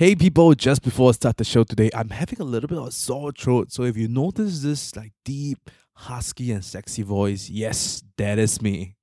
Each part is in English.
Hey people, just before I start the show today, I'm having a little bit of a sore throat. So if you notice this like deep, husky and sexy voice, yes, that is me.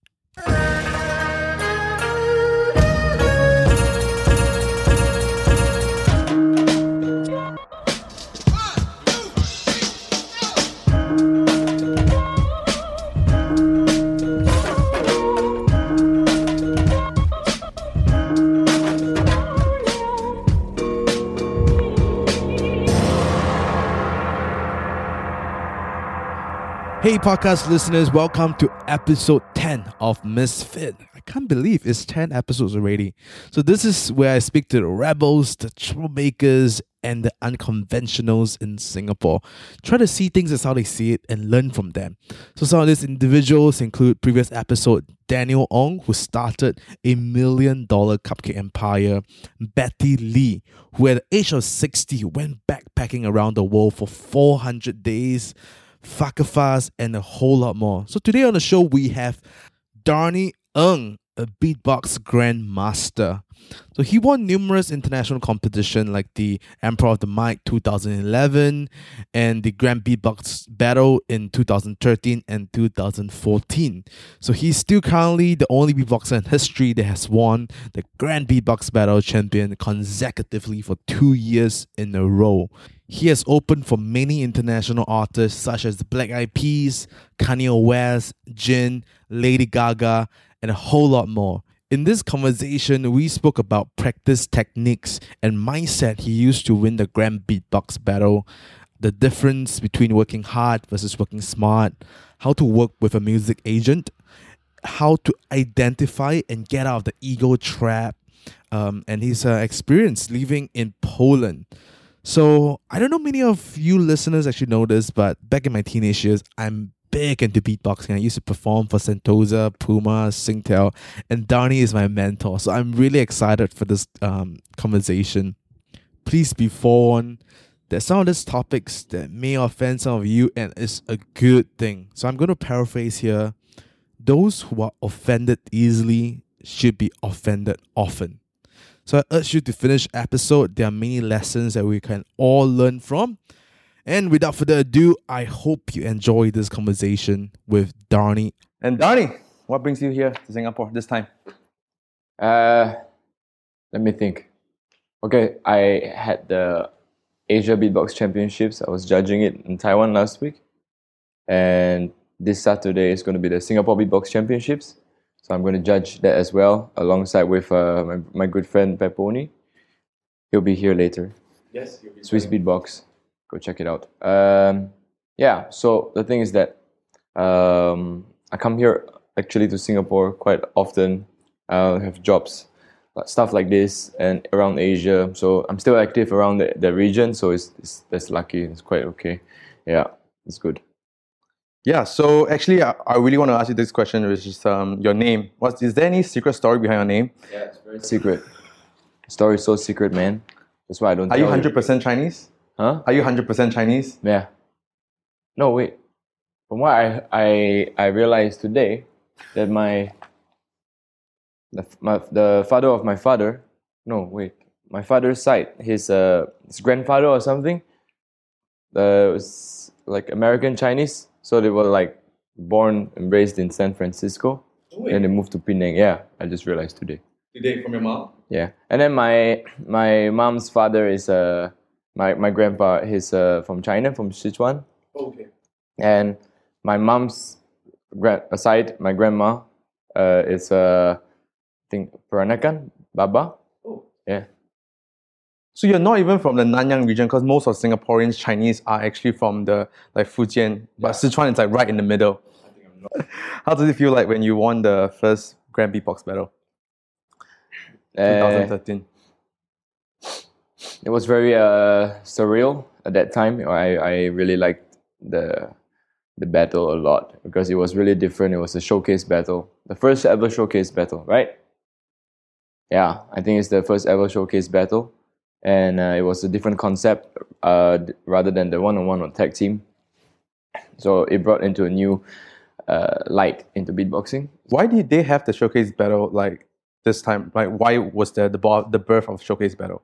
Hey, podcast listeners, welcome to episode 10 of Misfit. I can't believe it's 10 episodes already. So, this is where I speak to the rebels, the troublemakers, and the unconventionals in Singapore. Try to see things as how they see it and learn from them. So, some of these individuals include previous episode Daniel Ong, who started a million dollar cupcake empire, Betty Lee, who at the age of 60 went backpacking around the world for 400 days. Fakafas, and a whole lot more. So today on the show we have Dharni Ng, a beatbox grandmaster. So he won numerous international competitions like the Emperor of the Mic 2011 and the Grand Beatbox Battle in 2013 and 2014. So he's still currently the only beatboxer in history that has won the Grand Beatbox Battle champion consecutively for two years in a row. He has opened for many international artists such as the Black Eyed Peas, Kanye West, Jin, Lady Gaga, and a whole lot more. In this conversation, we spoke about practice techniques and mindset he used to win the Grand Beatbox battle, the difference between working hard versus working smart, how to work with a music agent, how to identify and get out of the ego trap, um, and his uh, experience living in Poland. So I don't know many of you listeners actually know this, but back in my teenage years, I'm big into beatboxing. I used to perform for Sentosa, Puma, Singtel, and Dharni is my mentor. So I'm really excited for this um, conversation. Please be forewarned that some of these topics that may offend some of you, and it's a good thing. So I'm going to paraphrase here. Those who are offended easily should be offended often. So I urge you to finish episode. There are many lessons that we can all learn from. And without further ado, I hope you enjoy this conversation with Dharni. And Dharni, what brings you here to Singapore this time? Uh, let me think. Okay, I had the Asia Beatbox Championships. I was judging it in Taiwan last week, and this Saturday is going to be the Singapore Beatbox Championships. So I'm going to judge that as well, alongside with uh, my, my good friend Peponi. He'll be here later. Yes, Swiss Beatbox. Go check it out. Um, yeah, so the thing is that um, I come here actually to Singapore quite often. I have jobs, stuff like this, and around Asia. So I'm still active around the, the region, so it's, it's that's lucky. It's quite okay. Yeah, it's good. Yeah, so actually, I, I really want to ask you this question, which is um, your name. What is there any secret story behind your name? Yeah, it's very secret. story is so secret, man. That's why I don't. Are you hundred percent Chinese? Huh? Are you hundred percent Chinese? Yeah. No, wait. From what I I I realized today, that my the my the father of my father, no wait, my father's side, his uh his grandfather or something, uh was like American Chinese so they were like born and raised in San Francisco. Oh, and they moved to Penang. Yeah, I just realized today. Today from your mom? Yeah. And then my my mom's father is uh my, my grandpa he's uh from China, from Sichuan. Oh, okay. And my mom's grand aside, my grandma uh is uh I think Peranakan, Baba. Oh. Yeah. So you're not even from the Nanyang region because most of Singaporeans Chinese are actually from the like Fujian, but Sichuan is like right in the middle. How does it feel like when you won the first Grand Beatbox battle? Uh, 2013. It was very uh, surreal at that time. I, I really liked the the battle a lot because it was really different. It was a showcase battle, the first ever showcase battle, right? Yeah, I think it's the first ever showcase battle, and uh, it was a different concept uh, rather than the one-on-one or tag team. So it brought into a new uh, light into beatboxing. Why did they have the showcase battle like this time? Like why was there the the birth of showcase battle?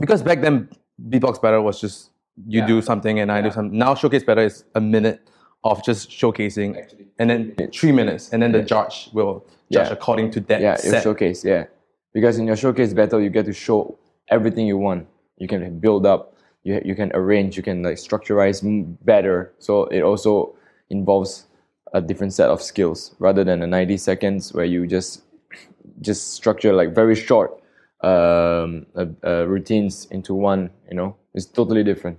Because back then beatbox battle was just you Yeah. do something and I do Yeah. something. Now showcase battle is a minute of just showcasing, and then three minutes, and then the judge will judge Yeah. according to that yeah, your set. showcase, yeah. Because in your showcase battle, you get to show everything you want. You can build up, you, you can arrange, you can like structureize better. So it also involves a different set of skills rather than the 90 seconds where you just just structure like very short um, uh, uh, routines into one. You know, it's totally different.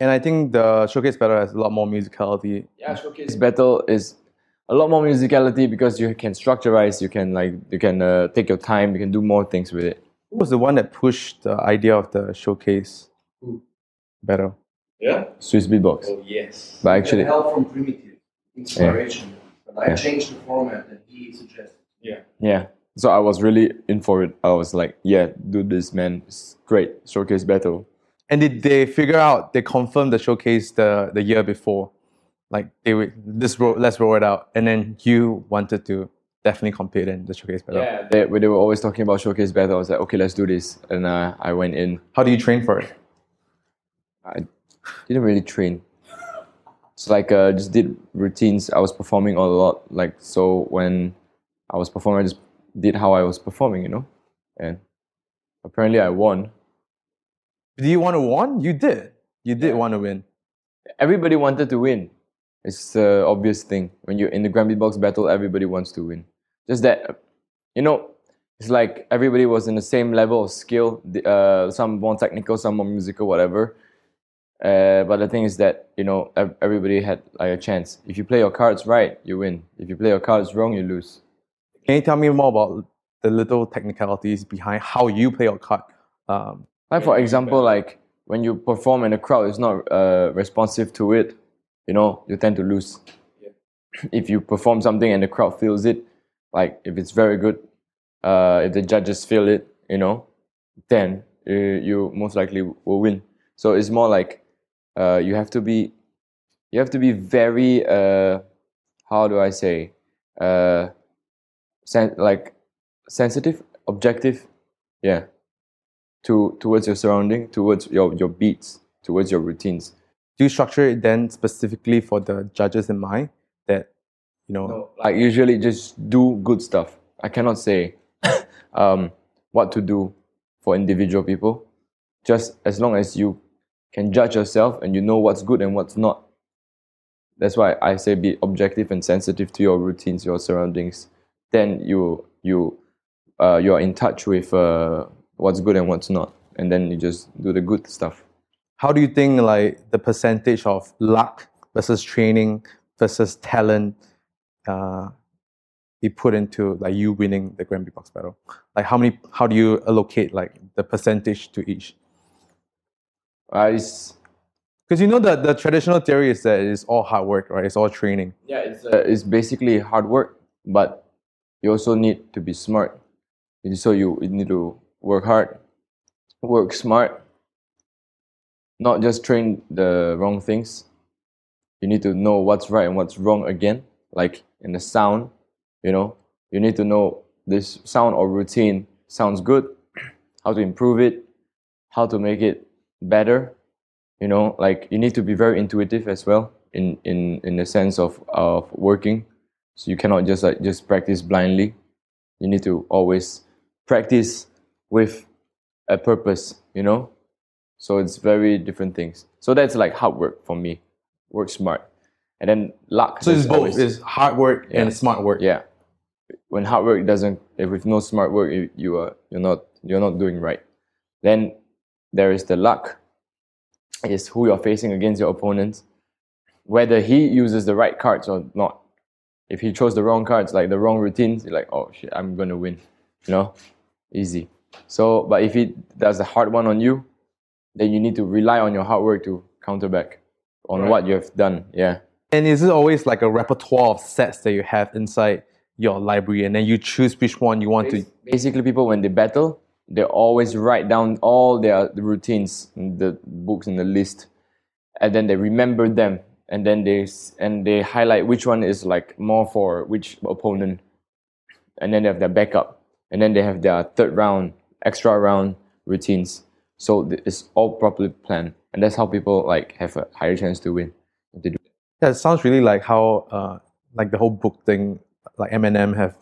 And I think the showcase battle has a lot more musicality. Yeah, showcase battle is a lot more musicality because you can structureize, you can like you can uh, take your time, you can do more things with it. Who was the one that pushed the idea of the showcase Who? battle? Yeah. Swiss beatbox. Oh yes. But actually- help from primitive inspiration. But I Yeah. changed the format that he suggested. Yeah. Yeah. So I was really in for it. I was like, yeah, do this, man. It's great. Showcase battle. And did they figure out? They confirmed the showcase the the year before, like they would this roll, let's roll it out, and then you wanted to definitely compete in the showcase battle. Yeah. They, they were always talking about showcase battle, I was like, okay, let's do this. And uh, I went in. How do you train for it? I didn't really train. So like uh, just did routines. I was performing a lot. Like so when I was performing, I just did how I was performing, you know. And apparently I won. Do you want to win? You did. You did want to win. Everybody wanted to win. It's the obvious thing. When you're in the Grand Beatbox battle, everybody wants to win. Just that, you know, it's like everybody was in the same level of skill. Uh, some more technical, some more musical, whatever. Uh, but the thing is that you know everybody had like a chance. If you play your cards right, you win. If you play your cards wrong, you lose. Can you tell me more about the little technicalities behind how you play your card? Um, Like for example, like when you perform and the crowd is not uh, responsive to it, you know, you tend to lose. If you perform something and the crowd feels it, like if it's very good, uh, if the judges feel it, you know, then uh, you most likely will win. So it's more like uh, you have to be, you have to be very, uh, how do I say, uh, sen- like sensitive, objective, yeah to towards your surrounding, towards your, your beats, towards your routines. do you structure it then specifically for the judges in mind that you know? Like usually just do good stuff. I cannot say um, what to do for individual people. Just as long as you can judge yourself and you know what's good and what's not. That's why I say be objective and sensitive to your routines, your surroundings. Then you you uh, you're in touch with uh, what's good and what's not, and then you just do the good stuff. How do you think like the percentage of luck versus training versus talent uh, be put into like you winning the Grand Beatbox battle? Like how many? How do you allocate like the percentage to each? Uh, it's, Because you know that the traditional theory is that it's all hard work, right? It's all training. Yeah, it's, uh, it's basically hard work, but you also need to be smart. And So you, need to work hard, work smart, not just train the wrong things. You need to know what's right and what's wrong again, like in the sound, you know. You need to know this sound or routine sounds good, how to improve it, how to make it better, you know like you need to be very intuitive as well in in in the sense of of working so you cannot just like just practice blindly. You need to always practice with a purpose you know? So it's very different things. So that's like hard work for me. Work smart. And then luck So it's is both. It's hard work Yeah. and smart work. yeah. When hard work doesn't if with no smart work you, you are you're not you're not doing right. Then there is the luck. Is who you're facing against your opponents. Whether he uses the right cards or not if he chose the wrong cards like the wrong routines you're like oh shit i'm gonna win you know easy so but if he does a hard one on you then you need to rely on your hard work to counter back on Right. what you have done yeah And is it always like a repertoire of sets that you have inside your library, and then you choose which one you want to? basically people when they battle they always write down all their routines in the books in the list and then they remember them and then they and they highlight which one is like more for which opponent and then they have their backup and then they have their third round extra round routines So it's all properly planned, and that's how people like have a higher chance to win. If do. Yeah, it sounds really like how uh, like the whole book thing, like Eminem have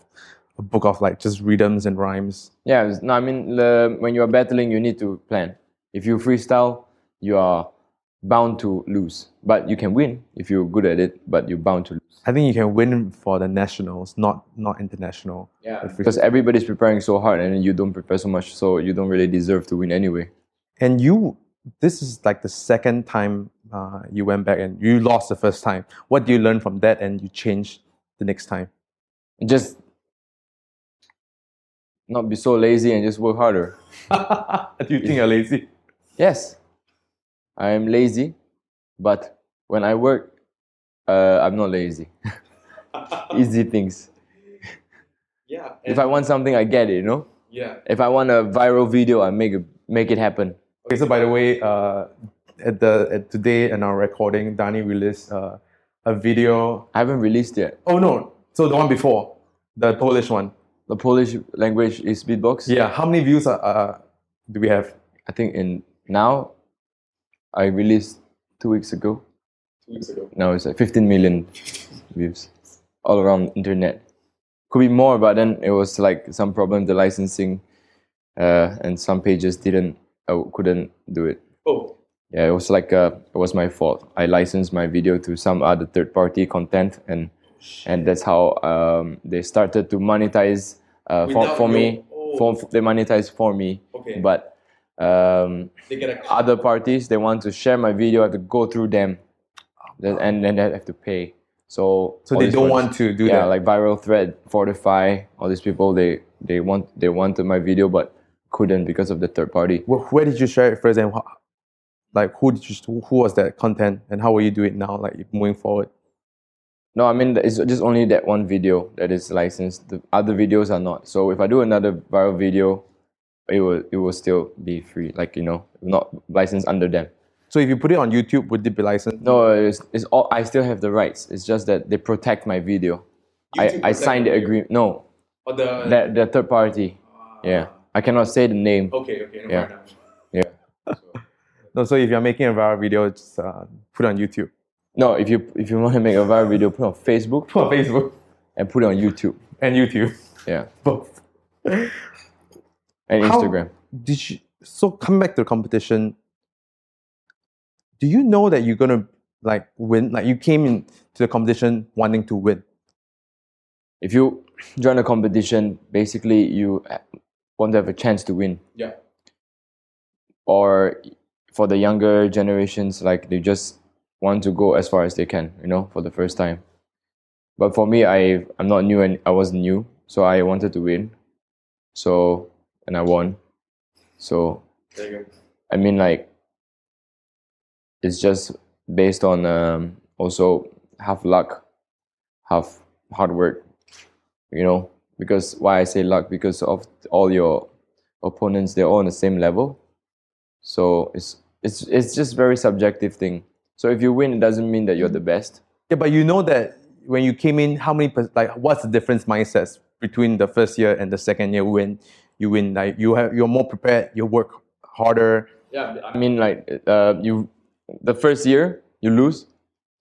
a book of like just rhythms and rhymes. Yeah, no, I mean the, when you are battling, you need to plan. If you freestyle, you are bound to lose, but you can win if you're good at it. But you're bound to lose. I think you can win for the nationals, not not international. Yeah, because everybody's preparing so hard, and you don't prepare so much, so you don't really deserve to win anyway. And you, this is like the second time uh, you went back and you lost the first time. What do you learn from that and you changed the next time? Just not be so lazy and just work harder. do you think you're lazy? Yes, I am lazy, but when I work, uh, I'm not lazy. Easy things. Yeah. If I want something, I get it. You know. yeah. If I want a viral video, I make it make it happen. Okay, so by the way, uh, at the at today in our recording, Danny released uh, a video. I haven't released yet. Oh no, so the one before, the Polish one. The Polish language is beatbox. Yeah, how many views uh, uh, do we have? I think in now, I released two weeks ago. Two weeks ago. Now it's like 15 million views all around internet. Could be more, but then it was like some problem the licensing, uh, and some pages didn't uh, couldn't do it. Oh, Yeah, it was like uh, it was my fault. I licensed my video to some other third party content, and and that's how um, they started to monetize uh, for, for me. oh. For they monetize for me, Okay. but um, other parties they want to share my video, I have to go through them, Then- and then i have to pay. So so they don't ones- want to do yeah, that. like viral thread, Fortify, all these people they they want they wanted my video but couldn't because of the third party. Wh- where did you share it first, and like who did you who was that content, and how will you do it now, like moving forward? No, I mean it's just only that one video that is licensed. The other videos are not. So if I do another viral video, it will it will still be free. Like you know, not licensed under them. So if you put it on YouTube, would it be licensed? No, it's, it's all. I still have the rights. It's just that they protect my video. I, YouTube I protect signed the your agreement. No, Or the that the third party. Yeah, I cannot say the name. okay, okay, Yeah. Yeah. No, so if you're making a viral video, just uh, put it on YouTube. No, if you if you want to make a viral video, put it on Facebook Put on Facebook and put it on YouTube. and YouTube, Yeah, both. and How- Instagram. Did you? So come back to the competition, do you know that you're gonna like win? Like you came in to the competition wanting to win. If you join a competition, basically you uh, want to have a chance to win. Yeah. Or for the younger generations, like they just want to go as far as they can, you know, for the first time. But for me, I I'm not new and I wasn't new, so I wanted to win. So and I won. So I mean, like, it's just based on um, also half luck, half hard work. You know, because why I say luck because of all your opponents, they're all on the same level. So it's it's it's just very subjective thing. So if you win, it doesn't mean that you're the best. Yeah, but you know that when you came in, how many like what's the difference mindsets between the first year and the second year when you win? Like you have you're more prepared, you work harder. Yeah, I mean, like, uh, you the first year you lose.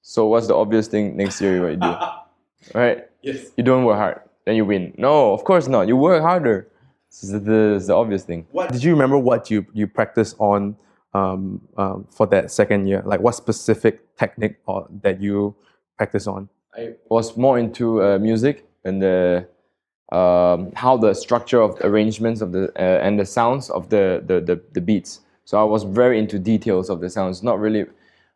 So what's the obvious thing next year you do? right? Yes. You don't work hard, then you win. No, of course not. You work harder. This is the, this is the obvious thing. What did you remember? What you you practiced on um, um, for that second year? Like what specific technique or that you practice on? I was more into uh, music and the um, how the structure of the arrangements of the uh, and the sounds of the, the, the, the beats. So I was very into details of the sounds, not really.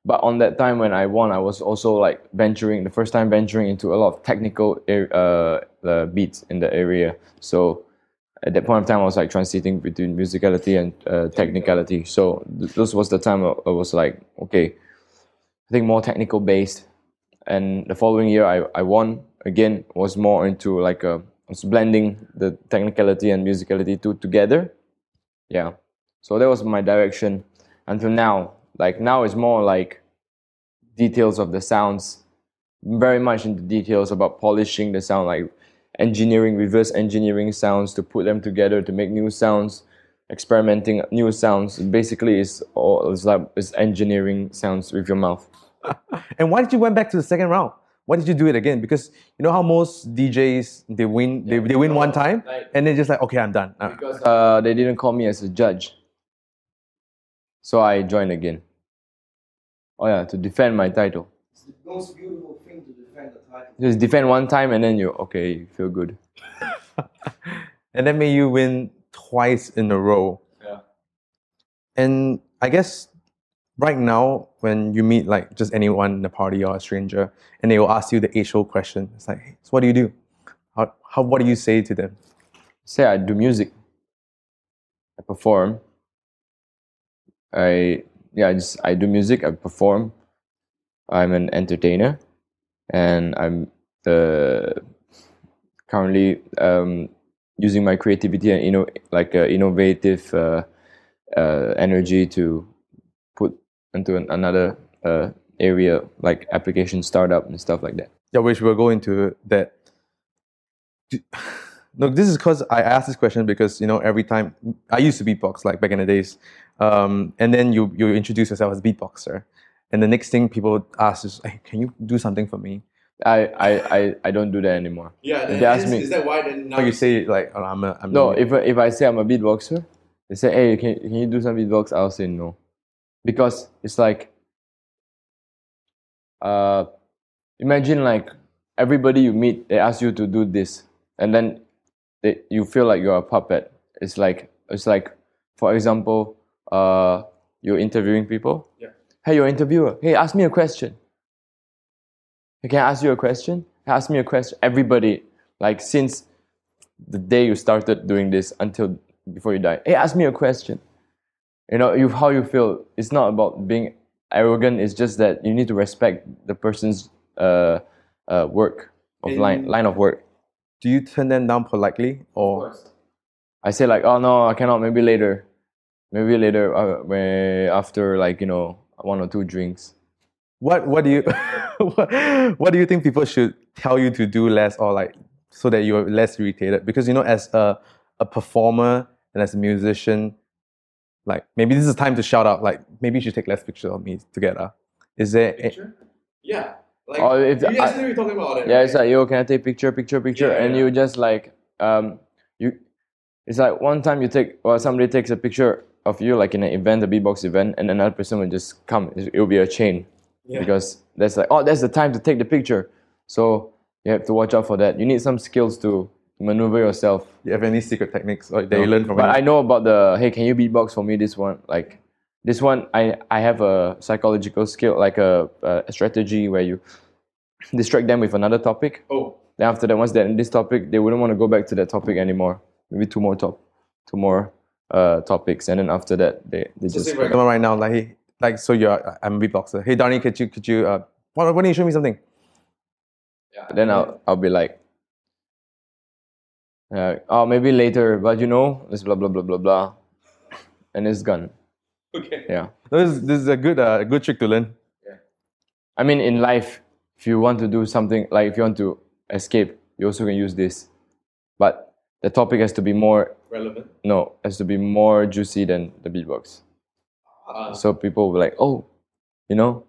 But on that time when I won, I was also like venturing the first time venturing into a lot of technical uh, uh, beats in the area. So at that point of time, I was like transiting between musicality and uh, technicality. So th- this was the time I I was like, okay, I think more technical based and the following year I, I won again was more into like a was blending the technicality and musicality two together yeah so that was my direction until now like now it's more like details of the sounds very much into details about polishing the sound like engineering reverse engineering sounds to put them together to make new sounds experimenting new sounds. Basically, it's all it's like it's engineering sounds with your mouth. And why did you went back to the second round? Why did you do it again? Because you know how most DJs they win they, they win one time like- and they're just like okay I'm done. Uh, Because uh, they didn't call me as a judge, so I joined again. Oh yeah, to defend my title. It's the most beautiful thing to defend the title. Just defend one time and then you okay, you feel good. and that made you win twice in a row. Yeah. And I guess right now, when you meet like just anyone in the party or a stranger, and they will ask you the age-old question, it's like, hey, so what do you do? How, how what do you say to them? Say I do music. I perform. I yeah, I just I do music. I perform. I'm an entertainer, and I'm the currently um, using my creativity and you know like uh, innovative uh, uh, energy to into an, another uh, area like application startup and stuff like that. Yeah, which we'll go into that. Do- No, this is because I asked this question because you know every time I used to beatbox like back in the days, um, and then you you introduce yourself as a beatboxer, and the next thing people ask is, hey, "Can you do something for me?" I I, I, I don't do that anymore. Yeah, If they ask me, Is that why then Now you say like, oh, "I'm a, I'm No, a- if if I say I'm a beatboxer, they say, "Hey, can can you do some beatbox?" I'll say no, because it's like, uh, imagine like everybody you meet, they ask you to do this, and then they, you feel like you're a puppet. It's like it's like, for example, uh, you're interviewing people. Yeah. Hey, you're interviewer. Hey, ask me a question. Hey, Can I ask you a question? Ask me a question. Everybody, like since the day you started doing this until before you die. Hey, ask me a question. You know, you how you feel. It's not about being arrogant. It's just that you need to respect the person's uh, uh, work of line In- line of work. do you turn them down politely or I say like, oh no, I cannot. Maybe later. Maybe later, uh, when after like you know one or two drinks. what what do you what, what do you think people should tell you to do less or like so that you're less irritated because you know as a a performer and as a musician like maybe this is time to shout out like maybe you should take less pictures of me together is there a- Yeah. Like Or if you I- guys were talking about it. Yeah, it's like, yo, can I take picture, picture, picture? Yeah, and yeah. you just like, um, you, it's like one time you take, or somebody takes a picture of you, like in an event, a beatbox event, and another person will just come. It will be a chain Yeah. because that's like, oh, that's the time to take the picture. So you have to watch out for that. You need some skills to maneuver yourself. you have any secret techniques or that you learn from But I know about the hey, can you beatbox for me? This one, like this one, I I have a psychological skill, like a, a strategy where you distract them with another topic. Oh. Then after that, once they're in this topic, they wouldn't want to go back to that topic anymore. Maybe two more top, two more uh, topics, and then after that, they they So just say come on right now like hey like so you're I'm a beatboxer hey Dharni could you could you uh why, why don't you show me something Yeah. then I'll I'll be like, uh, oh maybe later, but you know, it's blah blah blah blah blah, and it's gone. Okay. Yeah. this, is- this is a good uh, good trick to learn Yeah. I mean, in life, if you want to do something, like if you want to escape, you also can use this. But the topic has to be more, Relevant. no, has to be more juicy than the beatbox. Uh, So people will be like, oh, you know,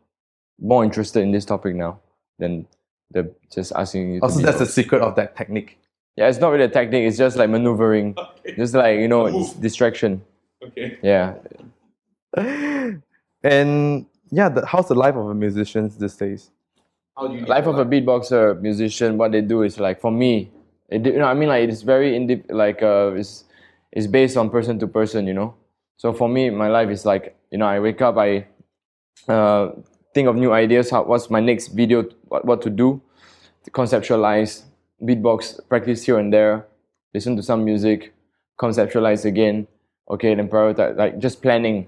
more interested in this topic now than the just asking you. To also that's the secret of that technique yeah, it's not really a technique. It's just like maneuvering, okay. just like you know, it's distraction. Okay. Yeah, and yeah the, how's the life of a musician these days How do you life of a beatboxer musician what they do is like for me it, you know i mean like it's very indi- like uh it's, it's based on person to person you know so for me my life is like you know i wake up i uh, think of new ideas how, what's my next video what, what to do to conceptualize beatbox practice here and there listen to some music conceptualize again okay then prioritize like just planning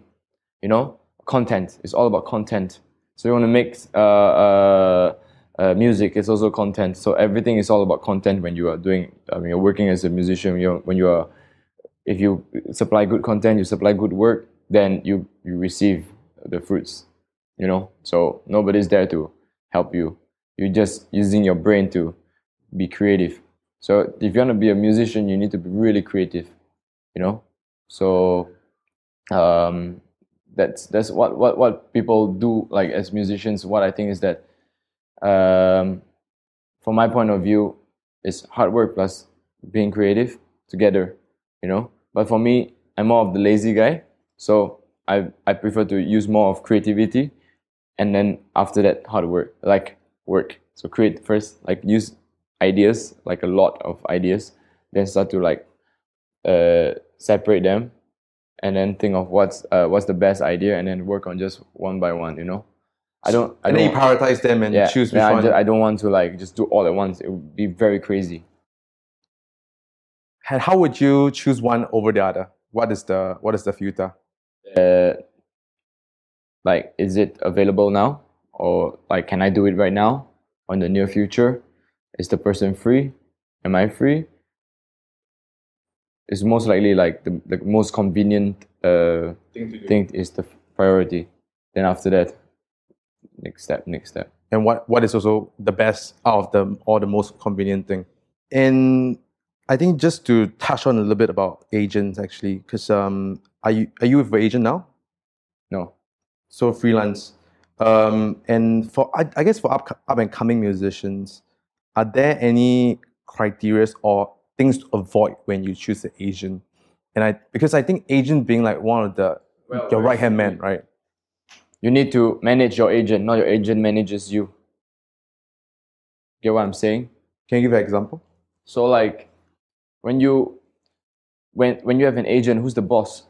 you know? Content. It's all about content. So you want to make uh, uh, uh, music it's also content. So everything is all about content when you are doing i mean you're working as a musician you're, when you are if you supply good content you supply good work then you you receive the fruits you know? So nobody's there to help you. You're just using your brain to be creative so if you want to be a musician you need to be really creative you know So um, that's that's what, what what people do like as musicians. What I think is that um, from my point of view, it's hard work plus being creative together, you know. But for me, I'm more of the lazy guy, so I I prefer to use more of creativity, and then after that, hard work, like work. So create first, like use ideas, like a lot of ideas, then start to like uh, separate them, and then think of what's uh, what's the best idea, and then work on just one by one. You know, I don't. I and don't then you prioritize them and yeah, choose which yeah, I, one. ju- I don't want to like just do all at once. It would be very crazy. and how would you choose one over the other? What is the what is the filter? Uh, like, is it available now, or like, can I do it right now, or in the near future? Is the person free? Am I free? It's most likely like the, the most convenient uh, thing is the priority. Then after that, next step, next step. and what what is also the best out of them or the most convenient thing and i think just to touch on a little bit about agents actually because um are you are you with an agent now No, so freelance um and for i, I guess for up, up and coming musicians are there any criteria or things to avoid when you choose an agent and i because i think agent being like one of the your right hand man right you need to manage your agent, not your agent manages you. Get what I'm saying? can you give an example So like when you when when you have an agent, who's the boss?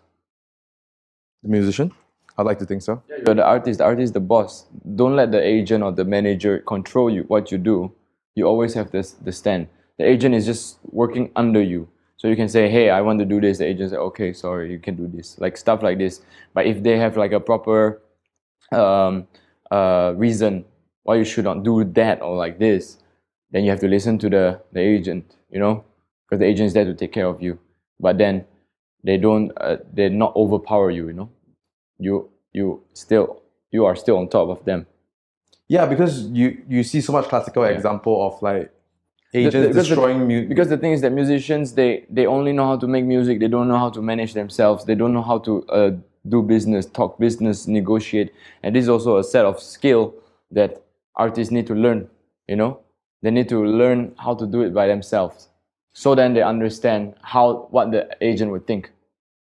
the musician i'd like to think so You're the artist. The artist is the boss. Don't let the agent or the manager control you. What you do, you always have this the stand. The agent is just working under you. So you can say, "Hey, I want to do this." The agent say, "Okay, sorry, you can do this." Like stuff like this. But if they have like a proper um, uh, reason why you should not do that or like this, then you have to listen to the the agent. You know, because the agent is there to take care of you. But then they don't. Uh, they not overpower you. You know you you still you are still on top of them. Yeah, because you you see so much classical example of like agents because the- destroying music. Because the thing is that musicians they they only know how to make music. They don't know how to manage themselves. They don't know how to uh, do business, talk business, negotiate. And this is also a set of skill that artists need to learn. You know, they need to learn how to do it by themselves. So then they understand how what the agent would think.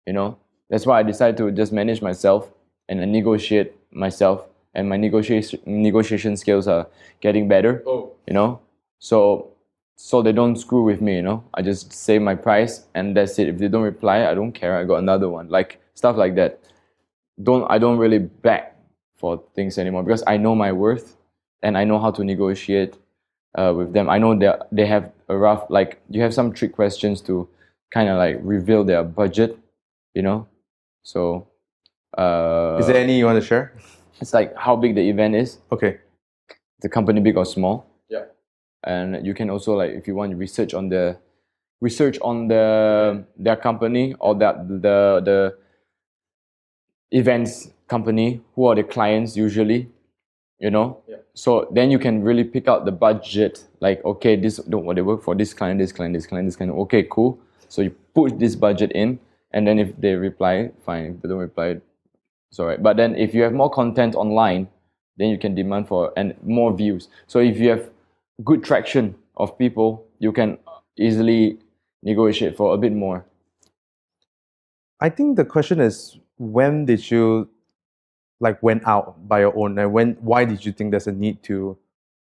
You know, that's why I decided to just manage myself and negotiate myself. And my negotiation negotiation skills are getting better. Oh. You know, so so they don't screw with me. You know, I just say my price and that's it. If they don't reply, I don't care. I got another one. Like stuff like that. Don't I don't really beg for things anymore because I know my worth and I know how to negotiate uh, with them. I know they they have a rough like you have some trick questions to kind of like reveal their budget. You know, so uh, Is there any you want to share? It's like how big the event is Okay. the company big or small. Yeah. And you can also like if you want to research on the research on the their company or that the the events company who are the clients usually you know Yeah. so then you can really pick out the budget like okay this don't what they work for this client this client this client this client okay cool so you put this budget in and then if they reply fine if they don't reply it's all right but then if you have more content online then you can demand for and more views so if you have good traction of people you can easily negotiate for a bit more I think the question is when did you like went out by your own and when why did you think there's a need to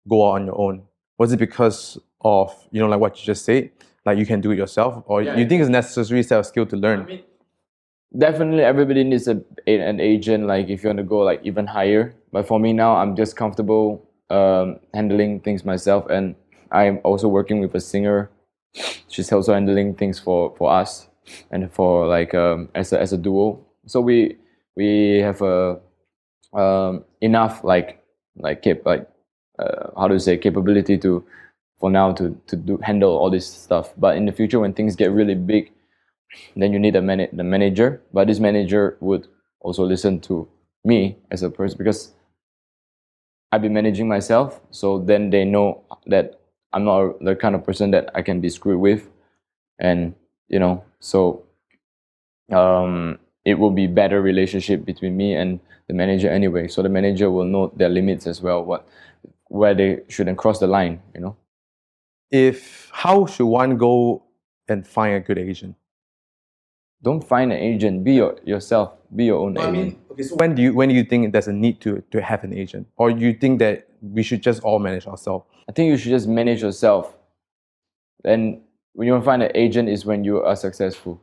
go out on your own? Was it because of you know like what you just said, like you can do it yourself, or Yeah. you think it's a necessary set of skill to learn? Definitely everybody needs a, an agent like if you want to go like even higher. But for me now i'm just comfortable um, handling things myself. And i'm also working with a singer. She's also handling things for for us and for like um, as a as a duo. So we we have a um, enough like like cap like uh, how you say capability to for now to to do handle all this stuff. But in the future when things get really big then you need a man- the manager but this manager would also listen to me as a person because i've been managing myself so then they know that i'm not the kind of person that i can be screwed with and you know so um, it will be better relationship between me and the manager anyway. So the manager will know their limits as well, what where they shouldn't cross the line. You know. If how should one go and find a good agent? Don't find an agent. Be your, yourself. Be your own I agent. mean, okay, so when do you when do you think there's a need to to have an agent, or you think that we should just all manage ourselves? I think you should just manage yourself. And when you find an agent is when you are successful.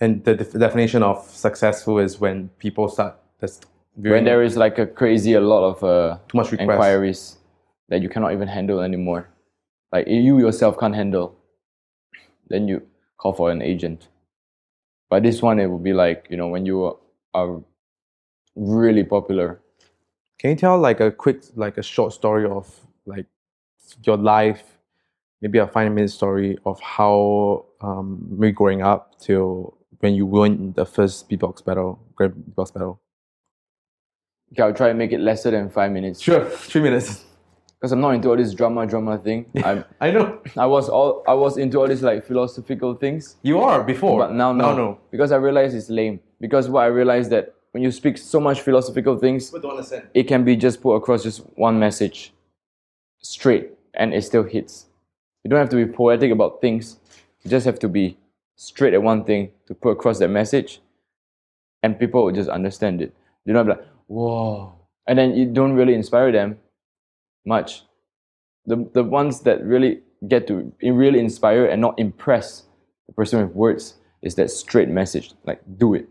And the def- definition of successful is when people start just When there is like a crazy a lot of uh, too much requests. inquiries that you cannot even handle anymore. Like you yourself can't handle, then you call for an agent. But this one, it will be like you know when you are really popular. Can you tell like a quick, like a short story of like your life, maybe a five minute story of how um, me growing up till when you won the first beatbox battle, grand beatbox battle? Okay, I'll try and make it lesser than five minutes. Sure, three minutes. Because I'm not into all this drama, drama thing. I'm, I know I was all I was into all these like philosophical things. you are before, But now, no. no, no. Because I realized it's lame. Because what I realized that when you speak so much philosophical things, don't understand. it can be just put across just one message, straight, and it still hits. You don't have to be poetic about things. You just have to be straight at one thing to put across that message, and people will just understand it. You don't have like, whoa, and then you don't really inspire them much. The the ones that really get to really inspire and not impress the person with words is that straight message, like do it.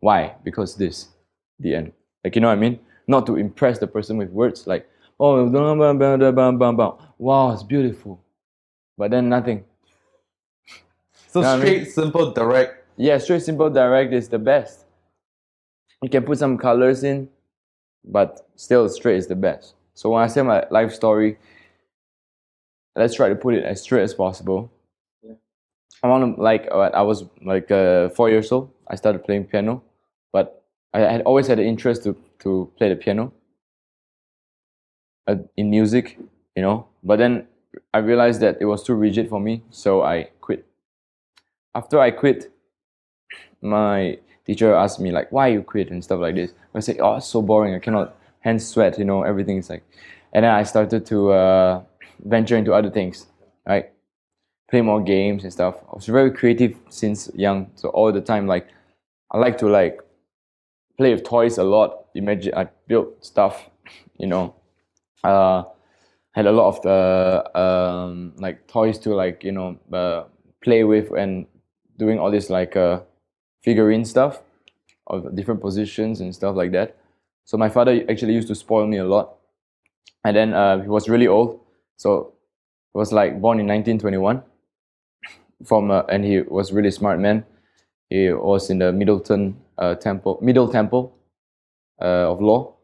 Why? Because this, the end. Like you know what I mean? Not to impress the person with words like, oh, blah, blah, blah, blah, blah, blah, blah. wow, it's beautiful, but then nothing. So Yeah, I mean- straight, simple, direct. Yeah, straight, simple, direct is the best. You can put some colors in, but still straight is the best. So when I say my life story, let's try to put it as straight as possible. I want to like uh, I was like uh, four years old. I started playing piano, but I had always had an interest to to play the piano. Uh, in music, you know, but then I realized that it was too rigid for me, so I quit. After I quit, my teacher asked me like, "Why you quit?" and stuff like this. I say, "Oh, it's so boring. I cannot hands sweat. You know, everything is like." And then I started to uh, venture into other things, right? Play more games and stuff. I was very creative since young, so all the time like I like to like play with toys a lot. Imagine I built stuff, you know. Uh, had a lot of the um, like toys to like you know uh, play with and doing all this like uh, figurine stuff of different positions and stuff like that. So my father actually used to spoil me a lot, and then uh, he was really old, so he was like born in 1921. From uh, and he was really smart man. He was in the Middleton uh, Temple, Middle Temple uh, of Law.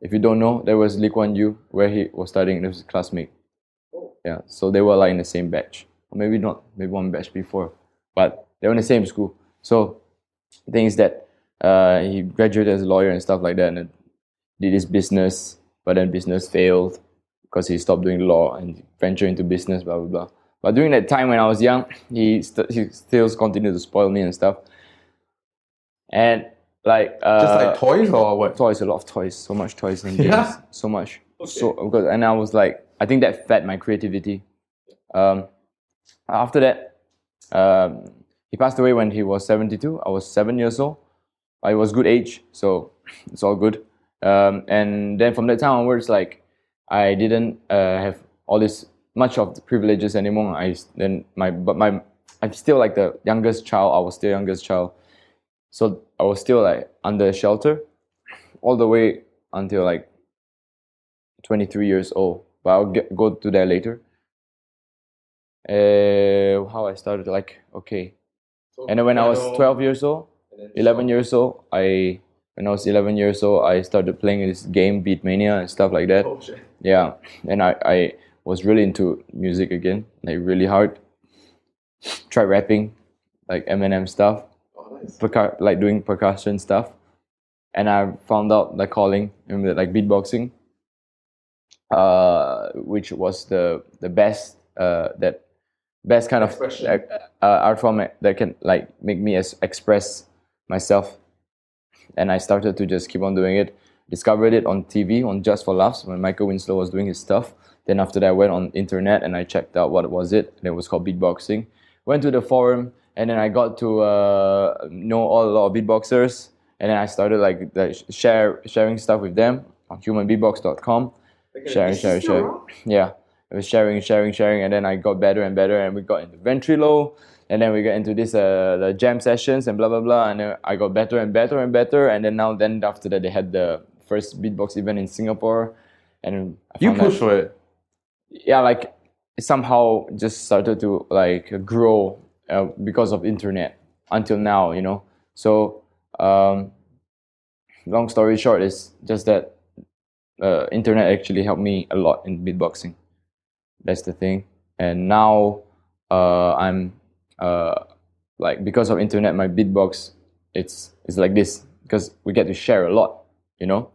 If you don't know, there was Lee Kuan Yew where he was studying. There was classmate. Yeah, so they were like in the same batch, or maybe not, maybe one batch before, but they were in the same school. So the thing is that uh, he graduated as a lawyer and stuff like that, and did his business, but then business failed because he stopped doing law and ventured into business, blah blah blah. But during that time when I was young, he st- he still continued to spoil me and stuff. And like uh, Just like toys or what? toys, a lot of toys, so much toys and games, Yeah? so much. So because and I was like, I think that fed my creativity. Um, after that, um, he passed away when he was seventy-two. I was seven years old. I was good age, so it's all good. Um, and then from that time onwards, like I didn't uh, have all this much of the privileges anymore. I then my but my I'm still like the youngest child. I was still youngest child, so I was still like under shelter all the way until like 23 years old. But I'll get, go to that later. Uh, how I started, like, okay. And then when I was 12 years old, 11 years old, I when I was 11 years old, I started playing this game, Beatmania and stuff like that. Oh shit. Yeah, and I, I was really into music again, like really hard. Tried rapping, like Eminem stuff, Oh, nice. percu- like doing percussion stuff, and I found out the calling in the, like beatboxing, uh, which was the the best uh, that best kind of Expression. like, uh, art form that can like make me as express myself. And I started to just keep on doing it. Discovered it on TV on Just for Laughs when Michael Winslow was doing his stuff. Then after that, I went on internet and I checked out what was it. And it was called beatboxing. Went to the forum and then I got to uh, know all a lot of beatboxers. And then I started like sh- share sharing stuff with them on humanbeatbox.com. Sharing, sharing, sharing. Yeah, I was sharing, sharing, sharing, and then I got better and better, and we got into ventrilo, and then we got into this uh, the jam sessions and blah blah blah, and then I got better and better and better, and then now then after that they had the first beatbox event in Singapore, and I You found that- push for it. yeah, like it somehow just started to like grow uh, because of internet until now, you know. So, um, long story short is just that uh, internet actually helped me a lot in beatboxing. That's the thing. And now uh, I'm uh, like because of internet, my beatbox it's it's like this because we get to share a lot, you know.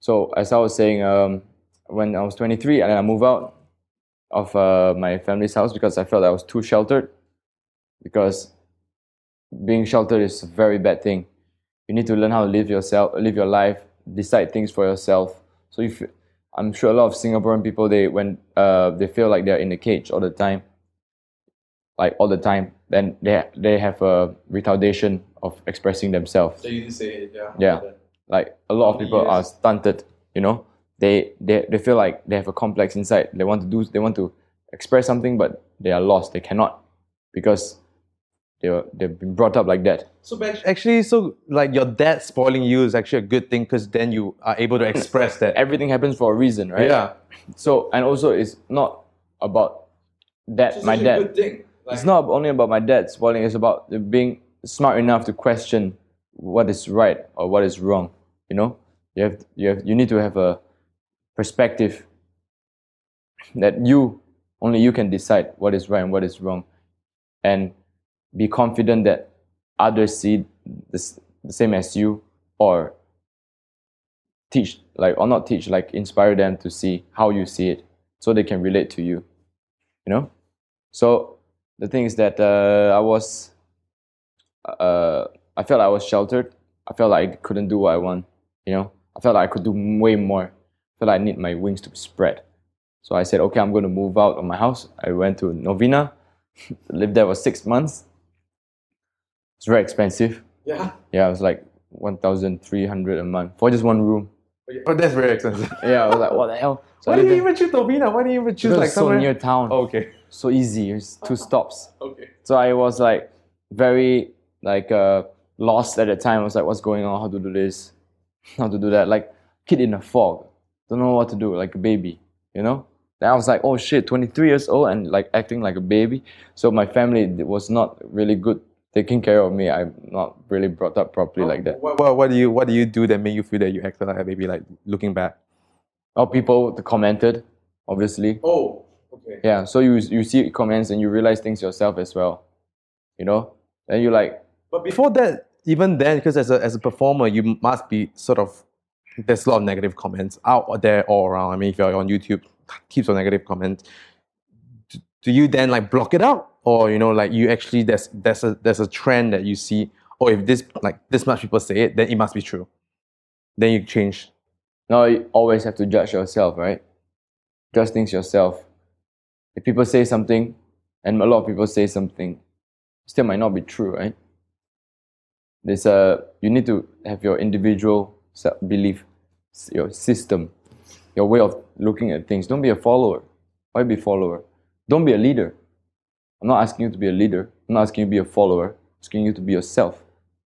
So as I was saying, um, when I was 23 and I moved out of uh, my family's house because I felt I was too sheltered. Because being sheltered is a very bad thing. You need to learn how to live yourself, live your life, decide things for yourself. So if I'm sure a lot of Singaporean people they when uh, they feel like they're in a cage all the time, like all the time, then they they have a retardation of expressing themselves. You did say it, yeah. Yeah. like a lot of people are stunted you know? They, they they feel like they have a complex inside. They want to do they want to express something but they are lost. They cannot because they were, they've been brought up like that. So actually, so like your dad spoiling you is actually a good thing because then you are able to express that. everything happens for a reason right? Yeah. so and also it's not about that my dad thing. it's not only about my dad spoiling it's about being smart enough to question what is right or what is wrong you know you have you have you need to have a perspective that you only you can decide what is right and what is wrong and be confident that others see this, the same as you or teach like or not teach like inspire them to see how you see it so they can relate to you you know so the thing is that uh, I was, uh, I felt I was sheltered. I felt like I couldn't do what I want. You know, I felt like I could do way more. I felt like I need my wings to spread. So I said, okay, I'm going to move out of my house. I went to Novena, lived there for six months. It's very expensive. Yeah. Yeah, it was like one thousand three hundred a month for just one room. Oh, that's very expensive. Yeah, I was like, what the hell? So Why did you even choose Novena? Why did you even choose like so somewhere? near town. Oh, okay. So easy. It's two stops. Okay. So I was like very like uh, lost at the time. I was like, what's going on? How to do this? How to do that? Like kid in a fog. Don't know what to do, like a baby, you know? Then I was like, oh shit, 23 years old and like acting like a baby. So my family was not really good taking care of me. I'm not really brought up properly like that. What, what, what do you What do you do that made you feel that you acted like a baby? Like looking back. Or people commented, obviously. Oh. Okay. Yeah, so you you see comments and you realize things yourself as well. You know? Then you like, But before that, even then, because as a as a performer, you must be sort of there's a lot of negative comments out there all around. I mean, if you're on YouTube, keeps on negative comments. Do you then like block it out, or you know, like you actually there's there's a there's a trend that you see, or if this like this much people say it, then it must be true. Then you change. No, you always have to judge yourself, right? Judge things yourself. If people say something, and a lot of people say something, still might not be true, right? There's a you need to have your individual belief, your system, your way of looking at things. Don't be a follower. Why be follower? Don't be a leader. I'm not asking you to be a leader. I'm not asking you to be a follower. I'm asking you to be yourself.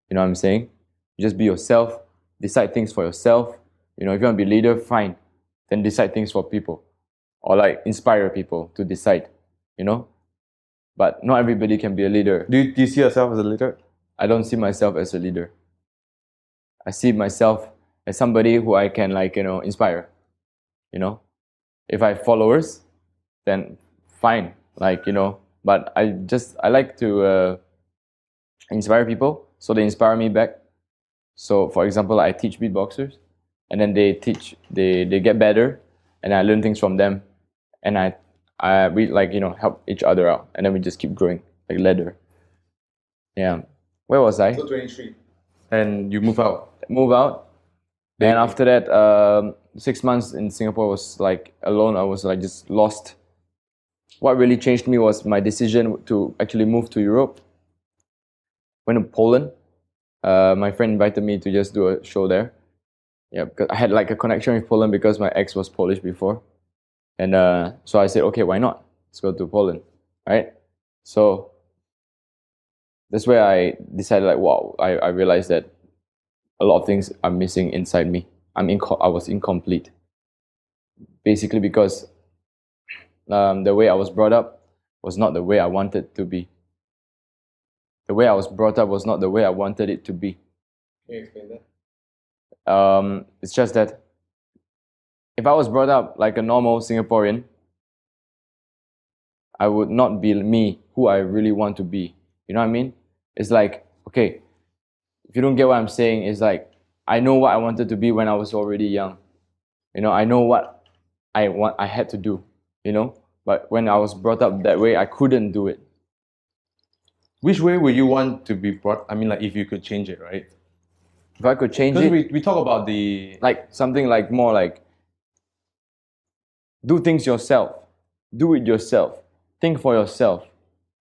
You know what I'm saying? You just be yourself. Decide things for yourself. You know, if you want to be a leader, fine. Then decide things for people, or like inspire people to decide. You know, but not everybody can be a leader. Do you, do you see yourself as a leader? I don't see myself as a leader. I see myself as somebody who I can like you know inspire. You know, if I have followers, then fine. Like you know, but I just I like to uh, inspire people, so they inspire me back. So for example, I teach beatboxers, and then they teach they they get better, and I learn things from them, and I I we like you know help each other out, and then we just keep growing like ladder. Yeah. Where was I? 23. And you move out. Move out. And after that, um, six months in Singapore was like alone. I was like just lost. What really changed me was my decision to actually move to Europe. Went to Poland. Uh, my friend invited me to just do a show there. Yeah, because I had like a connection with Poland because my ex was Polish before, and uh, so I said, okay, why not? Let's go to Poland, right? So that's where I decided, like, wow, I, I realized that a lot of things are missing inside me. I'm inco- I was incomplete, basically because um, the way I was brought up was not the way I wanted to be. The way I was brought up was not the way I wanted it to be. Can you explain that? Um, it's just that if I was brought up like a normal Singaporean, I would not be me who I really want to be. You know what I mean? It's like, okay, if you don't get what I'm saying, it's like I know what I wanted to be when I was already young. You know, I know what I want I had to do, you know? But when I was brought up that way, I couldn't do it. Which way would you want to be brought? I mean, like if you could change it, right? If I could change it, we, we talk about the like something like more like do things yourself. Do it yourself. Think for yourself.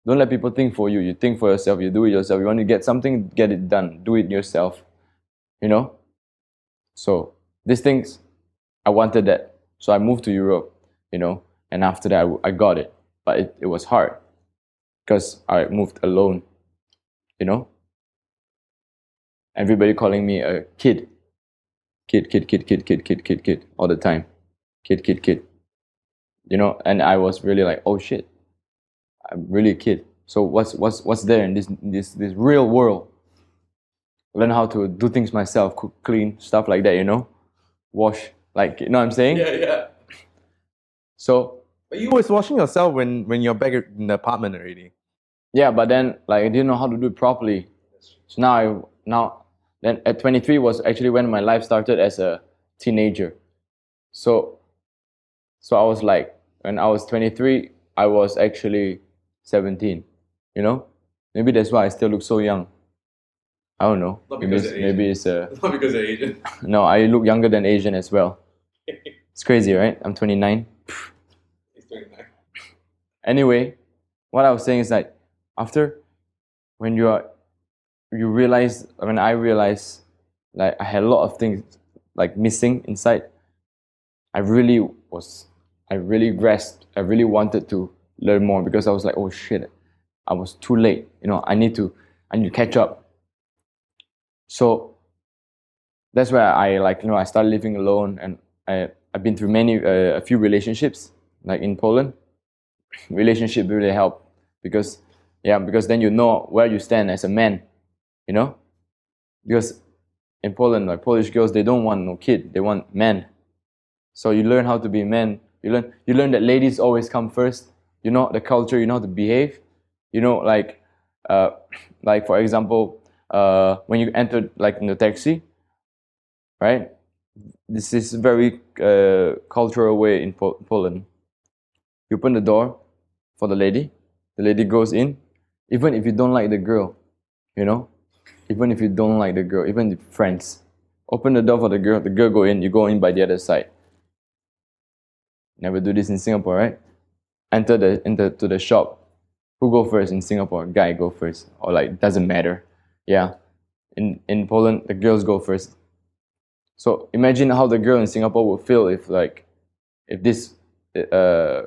Don't let people think for you. You think for yourself. You do it yourself. You want to get something get it done. Do it yourself. You know? So these things i wanted that. So i moved to europe you know and after that, I, got it. But it, it was hard because I moved alone, you know? Everybody calling me a kid. Kid, kid, kid, kid, kid, kid, kid, kid, all the time. Kid, kid, kid. You know, and I was really like, oh shit, I'm really a kid. So what's what's what's there in this this this real world? Learn how to do things myself, cook, clean stuff like that. You know, wash like you know what I'm saying. Yeah, yeah. So but you was washing yourself when when you're back in the apartment already. yeah, but then like I didn't know how to do it properly. So now I now then at 23 was actually when my life started as a teenager. So so I was like when I was 23, I was actually 17. You know, maybe that's why I still look so young. I don't know. Not Maybe it's, Asian. maybe it's a Not because they're Asian. no. I look younger than Asian as well. It's crazy, right? I'm 29. He's 29. anyway, what I was saying is that after when you are you realize when I realized like I had a lot of things like missing inside, I really was I really grasped I really wanted to learn more because I was like, oh shit, I was too late. You know, I need to I need to catch up. So that's where I like you know I started living alone and I I've been through many uh, a few relationships like in Poland relationship really help because yeah because then you know where you stand as a man you know? Because in poland like polish girls they don't want no kid they want men so you learn how to be men you learn you learn that ladies always come first. You know the culture you know how to behave. You know like uh, like for example uh, when you enter like in the taxi right? This is very uh, cultural way in po- poland. You open the door for the lady. The lady goes in. Even if you don't like the girl you know even if you don't like the girl even the friends open the door for the girl the girl go in you go in by the other side. Never do this in singapore right? Enter the enter to the shop. Who go first in singapore? Guy go first or like doesn't matter. Yeah. In in poland the girls go first. So imagine how the girl in singapore would feel if like if this uh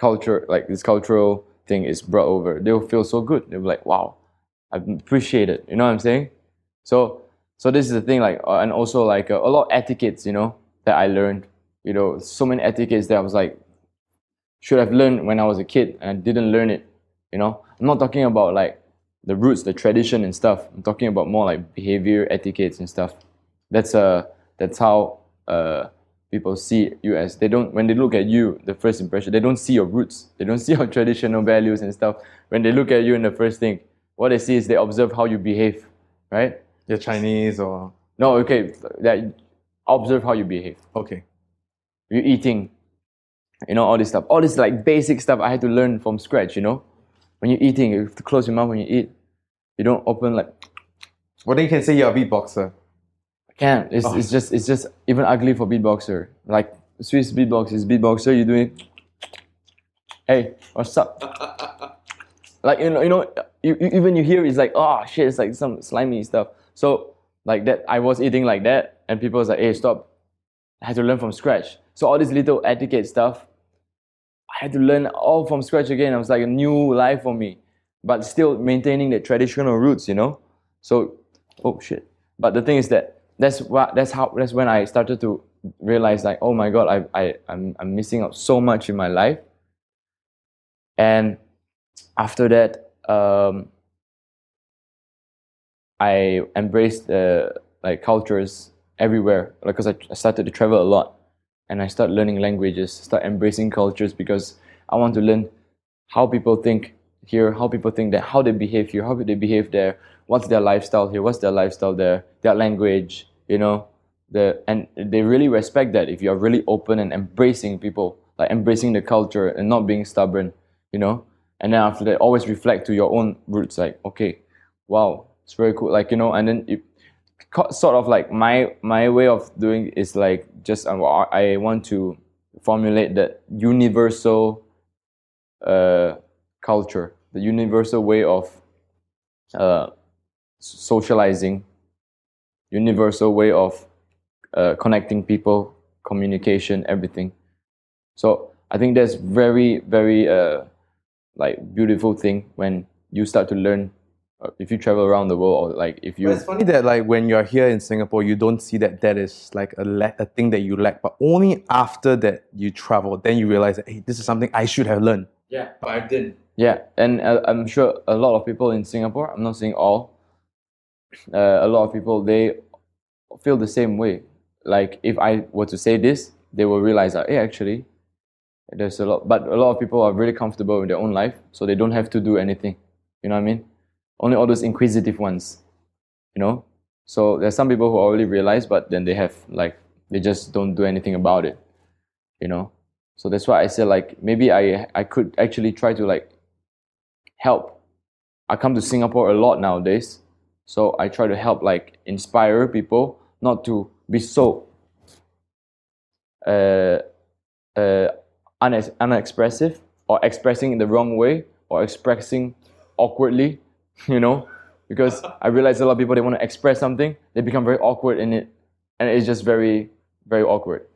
culture like this cultural thing is brought over they'll feel so good. They'll be like wow i appreciate it. You know what i'm saying? So so this is the thing like uh, and also like uh, a lot of etiquettes you know that i learned. You know so many etiquettes that i was like should have learned when i was a kid and i didn't learn it you know? I'm not talking about like the roots the tradition and stuff. I'm talking about more like behavior etiquettes and stuff. That's uh that's how uh people see you as they don't when they look at you the first impression they don't see your roots they don't see your traditional values and stuff when they look at you in the first thing what they see is they observe how you behave right You're Chinese or no okay that observe how you behave okay. you eating You know, all this stuff. All this like basic stuff I had to learn from scratch, you know? When you're eating, you have to close your mouth when you eat. You don't open like Well, then you can say you're a beatboxer. Can't. It's, oh. it's just it's just even ugly for beatboxer. Like Swiss beatbox is beatboxer, you doing Hey, what's up? like you know, you know, you, you, even you hear it's like, oh shit, it's like some slimy stuff. So like that, I was eating like that, and people was like, hey, stop. I had to learn from scratch. So all this little etiquette stuff, I had to learn all from scratch again. It was like a new life for me, but still maintaining the traditional roots, you know. So, oh shit. But the thing is that that's what that's how that's when I started to realize like, oh my god, I I I'm, I'm missing out so much in my life. And after that, um, I embraced uh, like cultures everywhere because I, I started to travel a lot and I start learning languages, start embracing cultures because I want to learn how people think here, how people think there, how they behave here, how they behave there, what's their lifestyle here, what's their lifestyle there, their language, you know, the and they really respect that if you are really open and embracing people, like embracing the culture and not being stubborn, you know. And then after that, always reflect to your own roots, like okay, wow, it's very cool, like you know, and then you, sort of like my my way of doing is like just uh, I want to formulate that universal uh, culture, the universal way of uh, socializing, universal way of uh, connecting people, communication, everything. So I think that's very very uh, like beautiful thing when you start to learn. Uh, if you travel around the world, or like if you But it's funny that like when you're here in Singapore, you don't see that that is like a lack, a thing that you lack. But only after that you travel, then you realize that hey, this is something I should have learned. Yeah, but I didn't. Yeah, and uh, I'm sure a lot of people in Singapore, I'm not saying all, uh, a lot of people, they feel the same way. Like if I were to say this, they will realize that, hey, actually, there's a lot, but a lot of people are really comfortable in their own life, so they don't have to do anything. You know what I mean? Only all those inquisitive ones, you know? So there's some people who already realize, but then they have, like, they just don't do anything about it, you know? So that's why I said, like, maybe I, I could actually try to, like, help. I come to Singapore a lot nowadays, so I try to help like inspire people not to be so uh, uh, unex- unexpressive or expressing in the wrong way or expressing awkwardly, you know, because I realize a lot of people they want to express something, they become very awkward in it, and it's just very very awkward,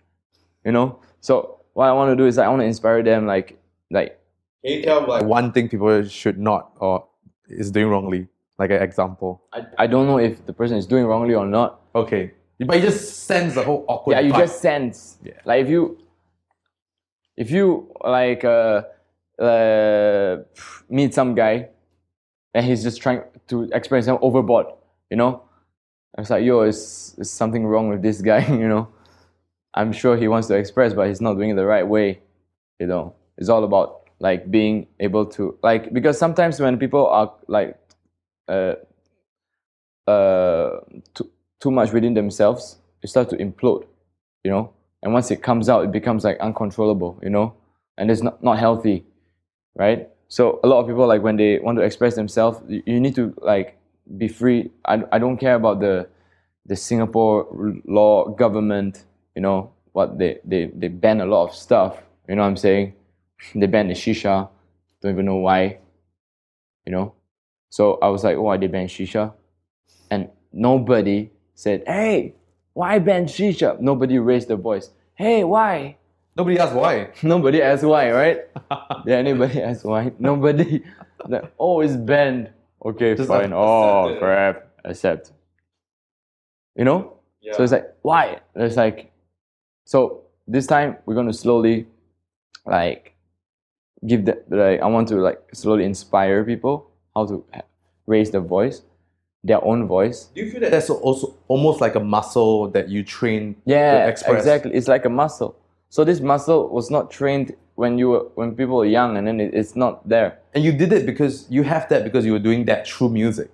you know. So what I want to do is I want to inspire them, like like Can you tell like Like one thing people should not or is doing wrongly, like an example. I, I don't know if the person is doing wrongly or not, Okay, but you just sense the whole awkward. yeah you just sense Yeah. like if you if you like uh, uh meet some guy and he's just trying to express himself overboard you know it's like yo is, is something wrong with this guy you know i'm sure he wants to express but he's not doing it the right way you know it's all about like being able to like because sometimes when people are like uh uh too, too much within themselves they start to implode you know? And once it comes out it becomes like uncontrollable you know? And it's not, not healthy right? So a lot of people like when they want to express themselves you, you need to like be free. I, I don't care about the the singapore law government you know what they, they they ban a lot of stuff you know what i'm saying? They ban the shisha don't even know why you know so i was like oh, why they ban shisha and nobody said hey why ban shisha nobody raised their voice hey why Nobody asked why. Nobody asked why, right? yeah, anybody asked why? Nobody. Like, oh, it's banned. Okay, Just fine. Oh, it. crap. Accept. You know? yeah. So it's like, why? It's like, so this time we're going to slowly, like, give that, like, I want to, like, slowly inspire people how to raise the voice, their own voice. Do you feel that That's also almost like a muscle that you train Yeah, to express. exactly. It's like a muscle. So this muscle was not trained when you were when people were young, and then it, it's not there. And you did it because you have that because you were doing that through music.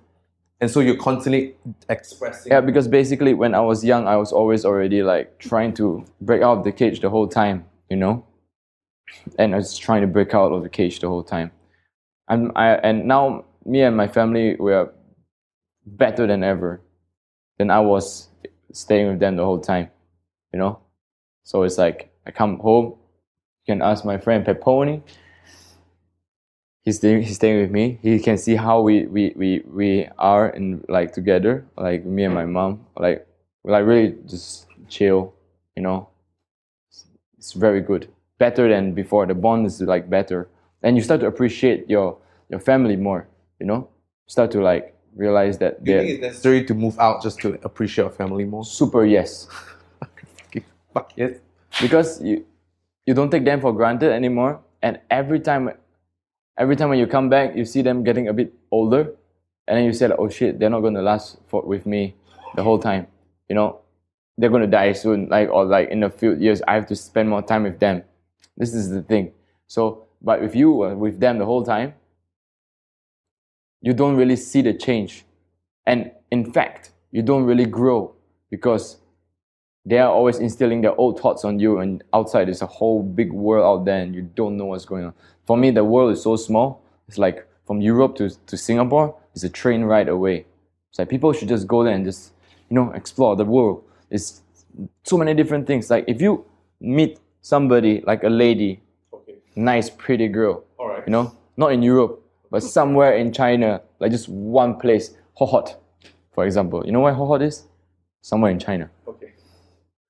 And so you're constantly expressing. Yeah, because basically when I was young, I was always already like trying to break out of the cage the whole time, you know. and I was trying to break out of the cage the whole time. And I and now me and my family we are better than ever than I was staying with them the whole time. You know? So it's like I come home, you can ask my friend Peponi. He's staying he's staying with me. He can see how we we, we, we are in like together, like me and my mom. Like like really just chill, you know. It's, it's very good. Better than before. The bond is like better. And you start to appreciate your your family more, you know? Start to like realize that Do you they're think it's necessary to move out just to appreciate your family more? super yes. Fuck yes. because you you don't take them for granted anymore and every time every time when you come back you see them getting a bit older and then you say like, oh shit they're not going to last for, with me the whole time you know they're going to die soon like or like in a few years i have to spend more time with them this is the thing so but if you were with them the whole time you don't really see the change. And in fact you don't really grow because they are always instilling their old thoughts on you and outside is a whole big world out there and you don't know what's going on. For me the world is so small. It's like from europe to, to singapore it's a train ride away. It's like people should just go there and just you know explore the world. It's so many different things. Like if you meet somebody like a lady Okay. nice pretty girl All right. you know not in europe but somewhere in china like just one place Hohhot for example you know where hot is somewhere in china Okay.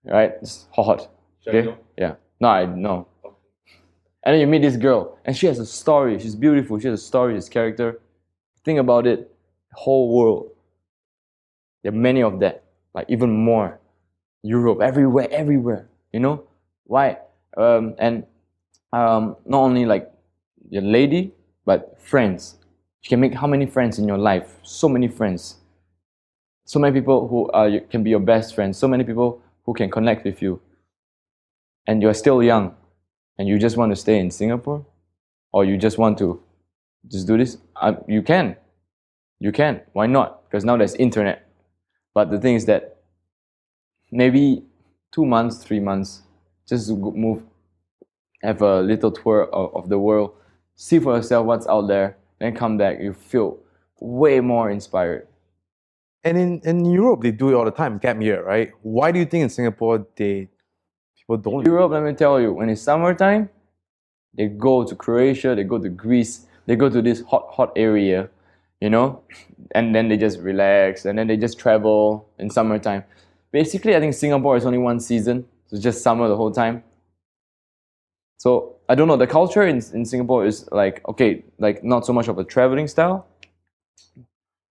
right? It's hot. Should I Okay? Yeah. No, I know. Okay. And then you meet this girl, and she has a story. She's beautiful. She has a story, this character. Think about it. The whole world. There are many of that. Like even more. Europe, everywhere, everywhere. You know? Why? Um, and um, not only like your lady, but friends. You can make how many friends in your life? So many friends. So many people who you- can be your best friends. So many people who can connect with you. And you're still young, and you just want to stay in Singapore, or you just want to just do this. Uh, you can, you can. Why not? Because now there's internet. But the thing is that maybe two months, three months, just move, have a little tour of, of the world, see for yourself what's out there, then come back. You feel way more inspired. And in, in Europe, they do it all the time, gap year, right? Why do you think in Singapore they people don't? Europe, let me tell you, when it's summertime, they go to Croatia, they go to Greece, they go to this hot, hot area, you know, and then they just relax and then they just travel in summertime. Basically, I think Singapore is only one season, so it's just summer the whole time. So I don't know, the culture in, in Singapore is like, okay, like not so much of a traveling style,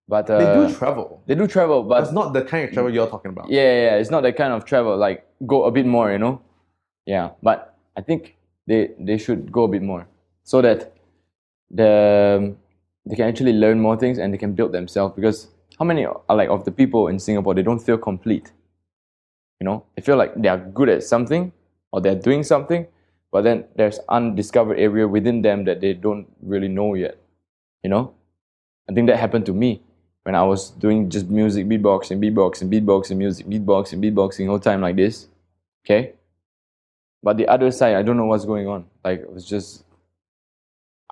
but uh, They do travel. they do travel, but it's not the kind of travel you're talking about. yeah, yeah, yeah, it's not that kind of travel. Like go a bit more, you know. Yeah, but I think they they should go a bit more so that the they can actually learn more things and they can build themselves. Because how many are like of the people in Singapore they don't feel complete. You know, they feel like they are good at something or they're doing something, but then there's undiscovered area within them that they don't really know yet. You know, I think that happened to me when I was doing just music, beatboxing, beatboxing, beatboxing, music, beatboxing, beatboxing, whole time like this. Okay. But the other side, I don't know what's going on. Like it was just,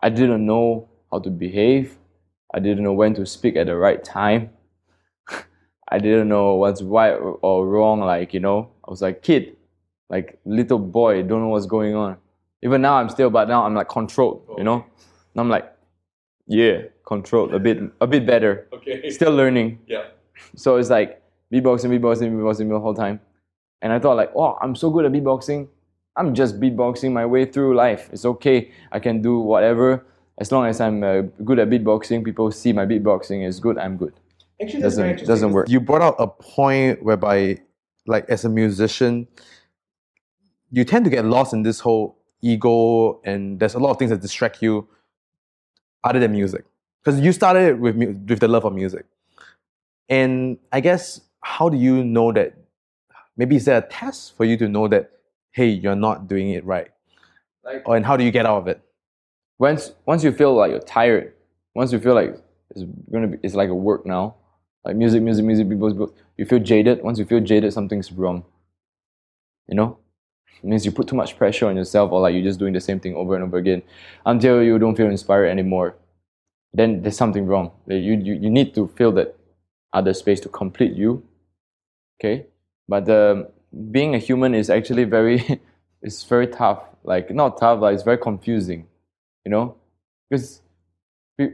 I didn't know how to behave. I didn't know when to speak at the right time. I didn't know what's right or wrong. Like you know, I was like kid, like little boy, don't know what's going on. Even now, I'm still, but now I'm like controlled. You know, and I'm like, yeah, controlled a bit, a bit better Okay. still learning. Yeah. So it's like beatboxing, beatboxing, beatboxing the whole time. And I thought like, oh, I'm so good at beatboxing. I'm just beatboxing my way through life. It's okay. I can do whatever as long as I'm uh, good at beatboxing. People see my beatboxing is good. I'm good. Actually, that's Doesn't very interesting. doesn't work. You brought out a point whereby, like, as a musician, you tend to get lost in this whole ego, and there's a lot of things that distract you other than music. Because you started with with the love of music, and I guess how do you know that? Maybe is there a test for you to know that hey, you're not doing it right, Like or and how do you get out of it? once once you feel like you're tired, once you feel like it's gonna be it's like a work now, like music, music, music, people, people you feel jaded. Once you feel jaded, something's wrong. You know, It means you put too much pressure on yourself or like you're just doing the same thing over and over again until you don't feel inspired anymore. Then there's something wrong. You, you, you need to feel that other space to complete you. Okay? But um, being a human is actually very it's very tough. Like not tough, like it's very confusing. You know? Because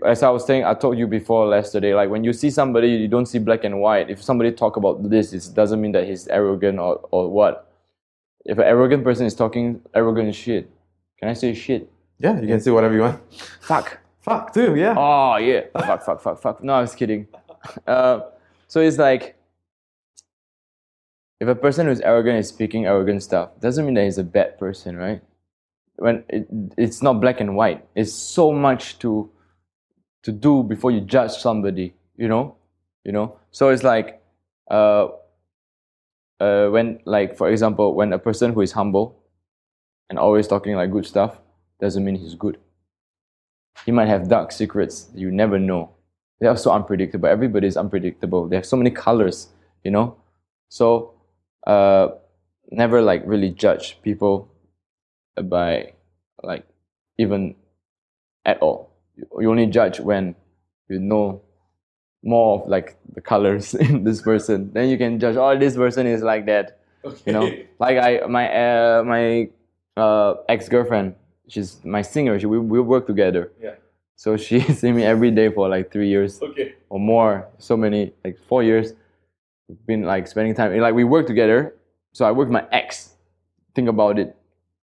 as I was saying, I told you before yesterday, like when you see somebody, you don't see black and white. If somebody talk about this, it doesn't mean that he's arrogant or, or what. If an arrogant person is talking arrogant shit, can I say shit? Yeah, you can say whatever you want. Fuck. Fuck too, yeah. Oh yeah. fuck, fuck, fuck, fuck. No, I was kidding. Uh, so it's like if a person who's arrogant is speaking arrogant stuff, doesn't mean that he's a bad person, right? When it, it's not black and white. It's so much to to do before you judge somebody, you know? You know? So it's like uh uh when like for example, when a person who is humble and always talking like good stuff doesn't mean he's good. He might have dark secrets you never know. They are so unpredictable. Everybody is unpredictable. They have so many colors, you know. So, uh, never like really judge people by like even at all. You you only judge when you know more of like the colors in this person. Then you can judge. Oh, this person is like that. You know, like I my uh, my uh, ex girlfriend. She's my singer. She, we we work together. Yeah. So she see me every day for like three years Okay. or more. So many, like four years. We've been like spending time. Like we work together. So I work with my ex. Think about it.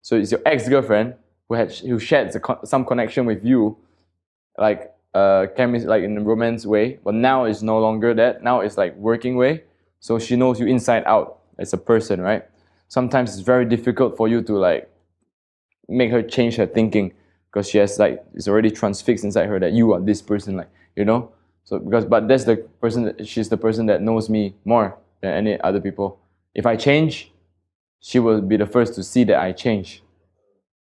So it's your ex girlfriend who had who shared con- some connection with you, like uh, chemistry, like in a romance way. But now it's no longer that. Now it's like working way. So she knows you inside out as a person, right? Sometimes it's very difficult for you to like make her change her thinking because she has like it's already transfixed inside her that you are this person, like you know. So because but that's the person that she's the person that knows me more than any other people. If I change, she will be the first to see that I change.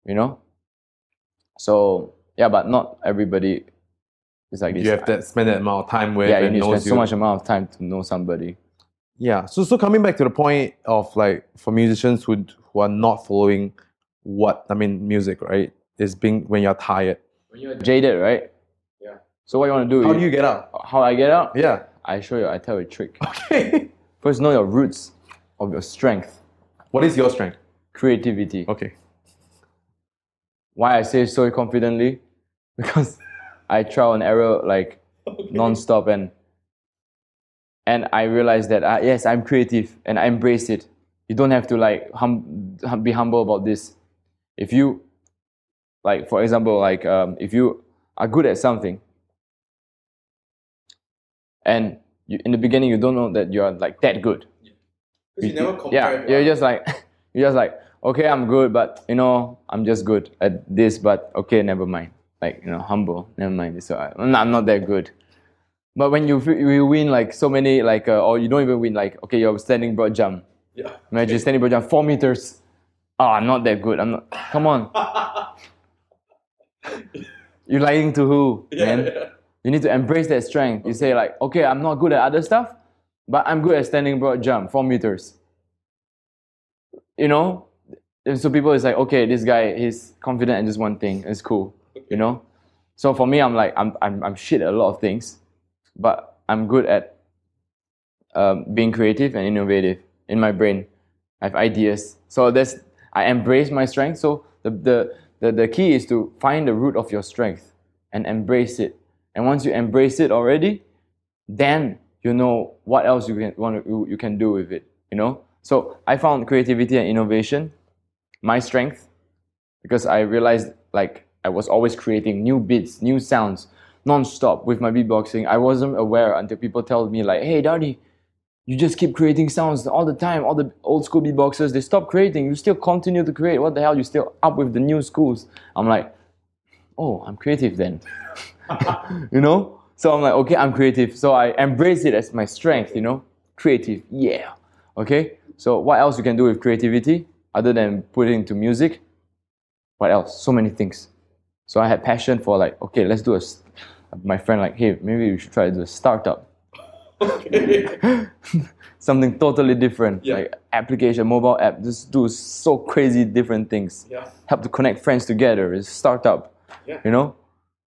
You know. So yeah, but not everybody is like this. You have to spend that amount of time with yeah, you need to spend so you. much amount of time to know somebody. Yeah. So so coming back to the point of like for musicians who who are not following what I mean music, right? Is being when you're tired. When you're jaded, right? Yeah. So what you want to do? How do you get out? How I get out? Yeah. I show you. I tell you a trick. Okay. First, know your roots of your strength, what is your strength? creativity. Okay. Why I say so confidently? Because I trial and error like non-stop and and I realized that uh, yes, I'm creative and I embrace it. You don't have to like hum, be humble about this. If you like, for example, like um, if you are good at something and you, in the beginning you don't know that you're like that good. Because you never. Yeah, you're just like you're just like okay, I'm good, but you know I'm just good at this, but okay, never mind. Like you know, humble, never mind. So I, I'm not- I'm not that good. But when you you win like so many like uh, or you don't even win like okay, you're standing broad jump. Yeah. Imagine standing broad jump four meters. Oh, I'm not that good. I'm not. Come on. You're lying to who, Yeah, man? yeah. You need to embrace that strength. You say like, okay, I'm not good at other stuff, but I'm good at standing broad jump, four meters. You know, and so people is like, okay, this guy he's confident in this one thing. It's cool. You know, so for me, I'm like, I'm I'm I'm shit at a lot of things, but I'm good at um, being creative and innovative in my brain. I have ideas, so that's I embrace my strength. So the the the, the key is to find the root of your strength and embrace it. And once you embrace it already, then you know what else you can want to, you, you can do with it. You know. So I found creativity and innovation my strength because I realized like I was always creating new beats, new sounds, non-stop with my beatboxing. I wasn't aware until people tell me like, "Hey, Dharni, you just keep creating sounds all the time. All the old school beatboxers they stop creating. You still continue to create. What the hell? You still up with the new schools?" I'm like, "Oh, I'm creative then." you know. So I'm like, okay, I'm creative. So I embrace it as my strength. You know, creative. Yeah. Okay. So what else you can do with creativity other than put it into music? What else? So many things. So I had passion for like, okay, let's do a. My friend like, hey, maybe we should try to do a startup. Okay. something totally different, Yeah. like application, mobile app, just do so crazy different things. Yeah. Help to connect friends together. It's startup, Yeah. you know.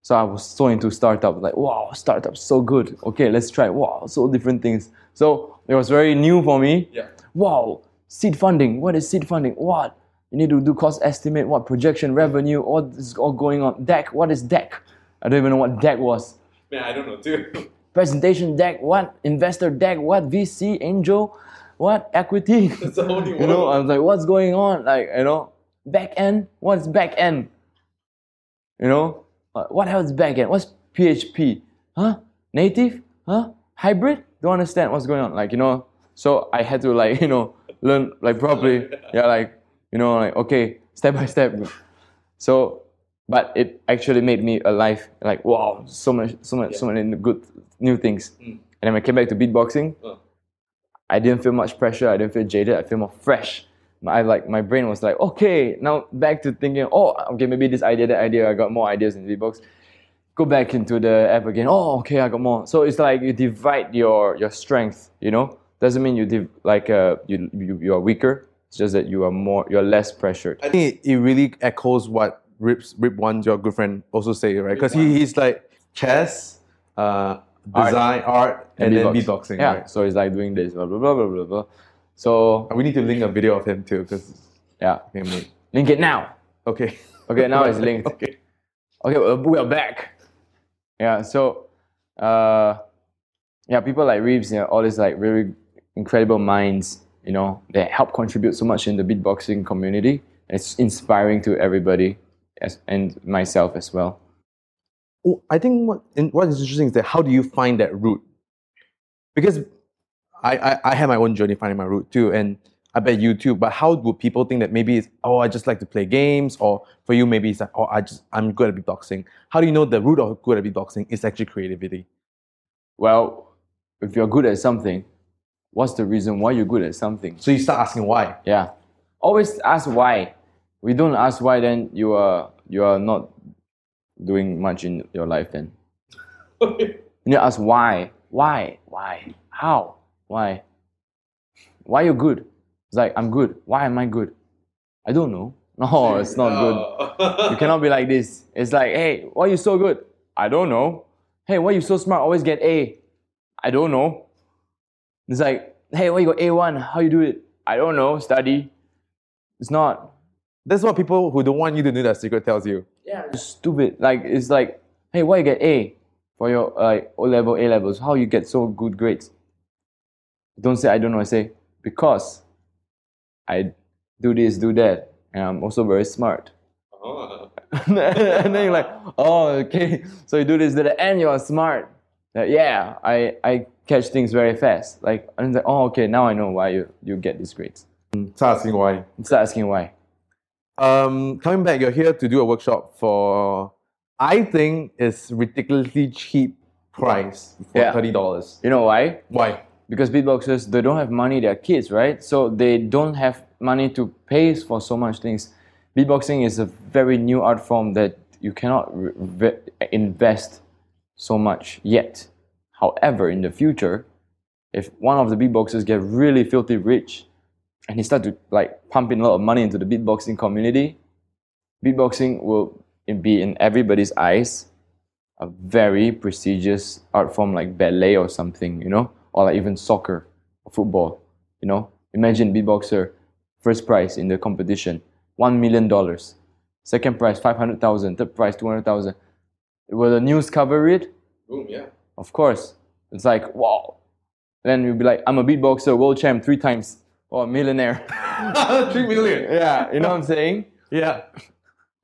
So I was so into startup, like wow, startup so good. Okay, let's try. Wow, so different things. So it was very new for me. Yeah. Wow, seed funding. What is seed funding? What? You need to do cost estimate. What projection revenue? What is all going on? Deck. What is deck? I don't even know what deck was Man, I don't know too. presentation deck, what investor deck, what VC angel, what equity. That's a whole new you know, I was like, what's going on? Like, you know, back end, what's back end? You know, Uh, what else is back end? What's PHP? Huh? Native? Huh? Hybrid? Don't understand what's going on. Like, you know, so I had to like, you know, learn like properly. Yeah, like, you know, like, okay, step by step. So, but it actually made me alive. Like, wow, so much, so much, so many good new things. And then when I came back to beatboxing, Uh. I didn't feel much pressure. I didn't feel jaded. I feel more fresh. My, I like my brain was like, okay, now back to thinking. Oh, okay, maybe this idea, that idea. I got more ideas in beatbox. Go back into the app again. Oh, okay, I got more. So it's like you divide your your strength. You know, doesn't mean you div- like uh you, you you are weaker. It's just that you are more you're less pressured. I think it, it really echoes what Reeps, Reeps One, your good friend, also say, right? Because he, he's like chess, uh, design, art, and, then beatboxing, Yeah. right? So it's like doing this, blah blah blah blah blah. blah. So We need to link a video of him too, because yeah, okay. link it now. okay. Okay, now it's linked. okay. Okay, well, we are back. Yeah, so uh, yeah, people like Reeps, you know, all these like really incredible minds, you know, they help contribute so much in the beatboxing community. It's inspiring to everybody, as, and myself as well. I think what what is interesting is that how do you find that route? Because I, I, I had my own journey finding my route too, and I bet you too. But how would people think that maybe it's oh I just like to play games, or for you maybe it's like oh I just I'm good at beatboxing. How do you know the root of good at beatboxing is actually creativity? Well, if you're good at something, what's the reason why you're good at something? So you start asking why. Yeah. Always ask why. We don't ask why, then you are you are not doing much in your life. Then you ask why, why, why, how, why, why you're good? It's like I'm good. Why am I good? I don't know. No, it's not good. You cannot be like this. It's like, hey, why you so good? I don't know. Hey, why you so smart? Always get A. I don't know. It's like, hey, why you got A1? How you do it? I don't know. Study. It's not. That's what people who don't want you to know that secret tells you. Yeah. It's stupid. Like it's like, hey, why you get A for your like O level, A levels? How you get so good grades? Don't say I don't know. I say because I do this, do that, and I'm also very smart. Oh. and then you're like, oh, okay. So you do this, do that, and you're smart. Uh, yeah, I, I catch things very fast. Like, and it's like, oh, okay, now I know why you, you get these grades. Start asking why. Start asking why. Um, coming back, you're here to do a workshop for I think it's ridiculously cheap price for Yeah. thirty dollars. You know why? Why? Because beatboxers, they don't have money, they're kids, right? So they don't have money to pay for so much things. Beatboxing is a very new art form that you cannot re- re- invest so much yet. However, in the future, if one of the beatboxers get really filthy rich and he start to like pump in a lot of money into the beatboxing community, beatboxing will be in everybody's eyes a very prestigious art form like ballet or something, you know, or like even soccer or football, you know. Imagine beatboxer, first prize in the competition, one million dollars. Second prize, five hundred thousand. Third prize, two hundred thousand. Will the news cover it? Boom, yeah. Of course. It's like wow. Then you'll be like, I'm a beatboxer, world champ three times, or a millionaire. Three million. yeah, you know what I'm saying? Yeah.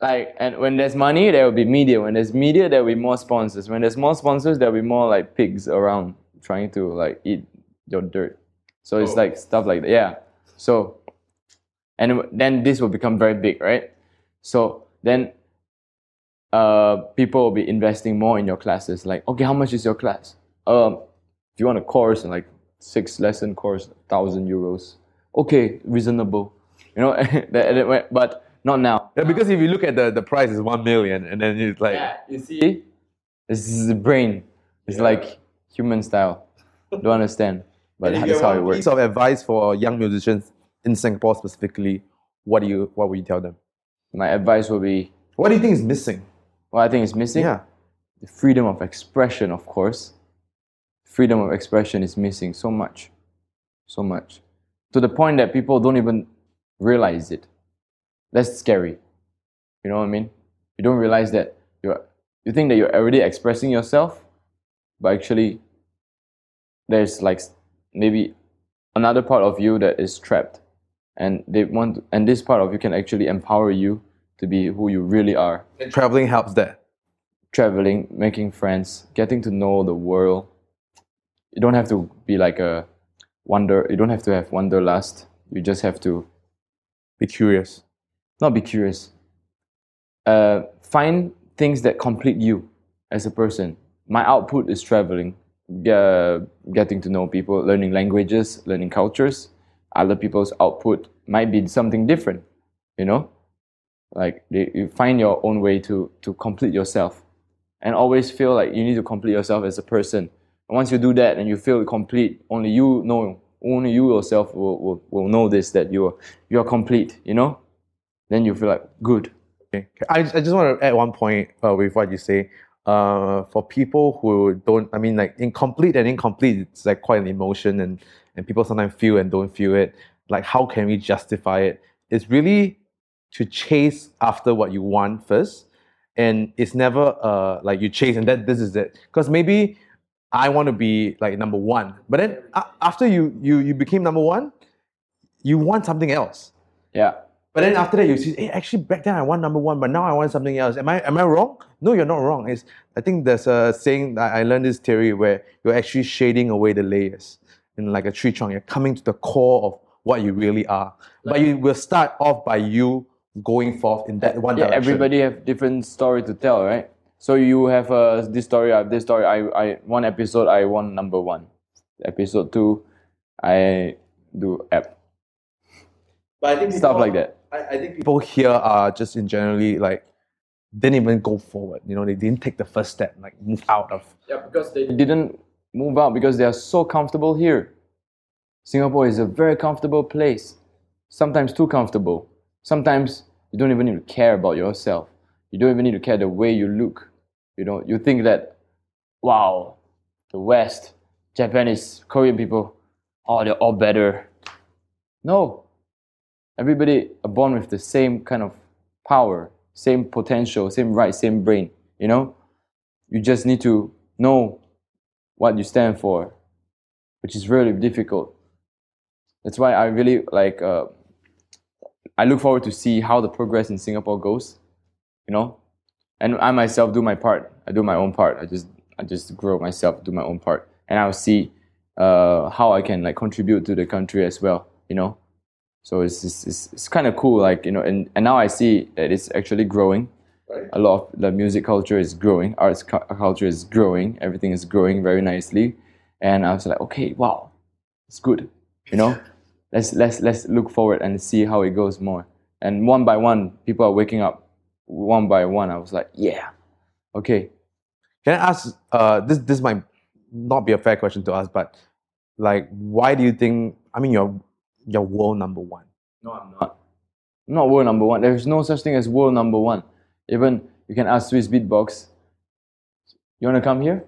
like and when there's money there will be media when there's media there will be more sponsors when there's more sponsors there will be more like pigs around trying to like eat your dirt so it's Oh. like stuff like that yeah so and then this will become very big right so then uh people will be investing more in your classes like okay how much is your class um if you want a course like six lesson course thousand euros okay reasonable you know that- that- but not now Yeah, because if you look at the, the price is one million and then it's like yeah, you see, this is the brain. It's Yeah. like human style. don't understand. But that's how it works. Piece of advice for young musicians in Singapore specifically. What do you what would you tell them? My advice will be What do you think is missing? What I think is missing. Yeah. the freedom of expression, of course. Freedom of expression is missing so much, so much, to the point that people don't even realize it. That's scary. You know what I mean? You don't realize that you're. You think that you're already expressing yourself, but actually, there's like maybe another part of you that is trapped, and they want. To, and this part of you can actually empower you to be who you really are And traveling helps that. traveling, making friends, getting to know the world. You don't have to be like a wonder. You don't have to have wanderlust. You just have to Be curious. not be curious. Uh, find things that complete you as a person. My output is traveling, uh, getting to know people, learning languages, learning cultures. Other people's output might be something different, you know. Like they, you find your own way to to complete yourself, and always feel like you need to complete yourself as a person. And once you do that and you feel complete, only you know, only you yourself will, will, will know this that you are you are complete. You know, then you feel like good. Okay. I, I just want to add one point uh, with what you say. Uh, for people who don't, I mean, like incomplete and incomplete, it's like quite an emotion, and and people sometimes feel and don't feel it. Like, how can we justify it? It's really to chase after what you want first, and it's never uh like you chase and that this is it. Because maybe I want to be like number one, but then a- after you you you became number one, you want something else. Yeah. But then after that, you see, hey, actually back then I want number one, but now I want something else. Am I am I wrong? No, you're not wrong. It's I think there's a saying that I learned this theory where you're actually shading away the layers in like a tree trunk. You're coming to the core of what you really are. but you will start off by you going forth in that one yeah, direction. everybody have different story to tell, right? So you have uh, this story, I have this story. I, I one episode I won number one. Episode two, I do app But I think stuff like that. I, I think people here are just in generally like didn't even go forward. You know, they didn't take the first step, like move out of. Yeah, because they didn't move out because they are so comfortable here. Singapore is a very comfortable place. Sometimes too comfortable. Sometimes you don't even need to care about yourself. You don't even need to care the way you look. You know, you think that, wow, the West, Japanese, Korean people, oh, they're all better. No. Everybody are born with the same kind of power, same potential, same right, same brain. You know, you just need to know what you stand for, which is really difficult. That's why I really like. Uh, I look forward to see how the progress in Singapore goes. You know, and I myself do my part. I do my own part. I just I just grow myself, do my own part, and I'll see uh, how I can like contribute to the country as well. You know, so it's it's, it's, it's kind of cool. Like you know, and, and now I see that it's actually growing Right. a lot of the music culture is growing, arts cu- culture is growing, everything is growing very nicely, and I was like, okay, wow, it's good, you know, let's let's let's look forward and see how it goes more. And one by one, people are waking up, one by one. I was like, yeah, okay, Can I ask? Uh, this this might not be a fair question to ask, but like, why do you think? I mean, you're you're world number one. no, I'm not, I'm not world number one. There is no such thing as world number one. Even you can ask Swiss Beatbox. You wanna come here?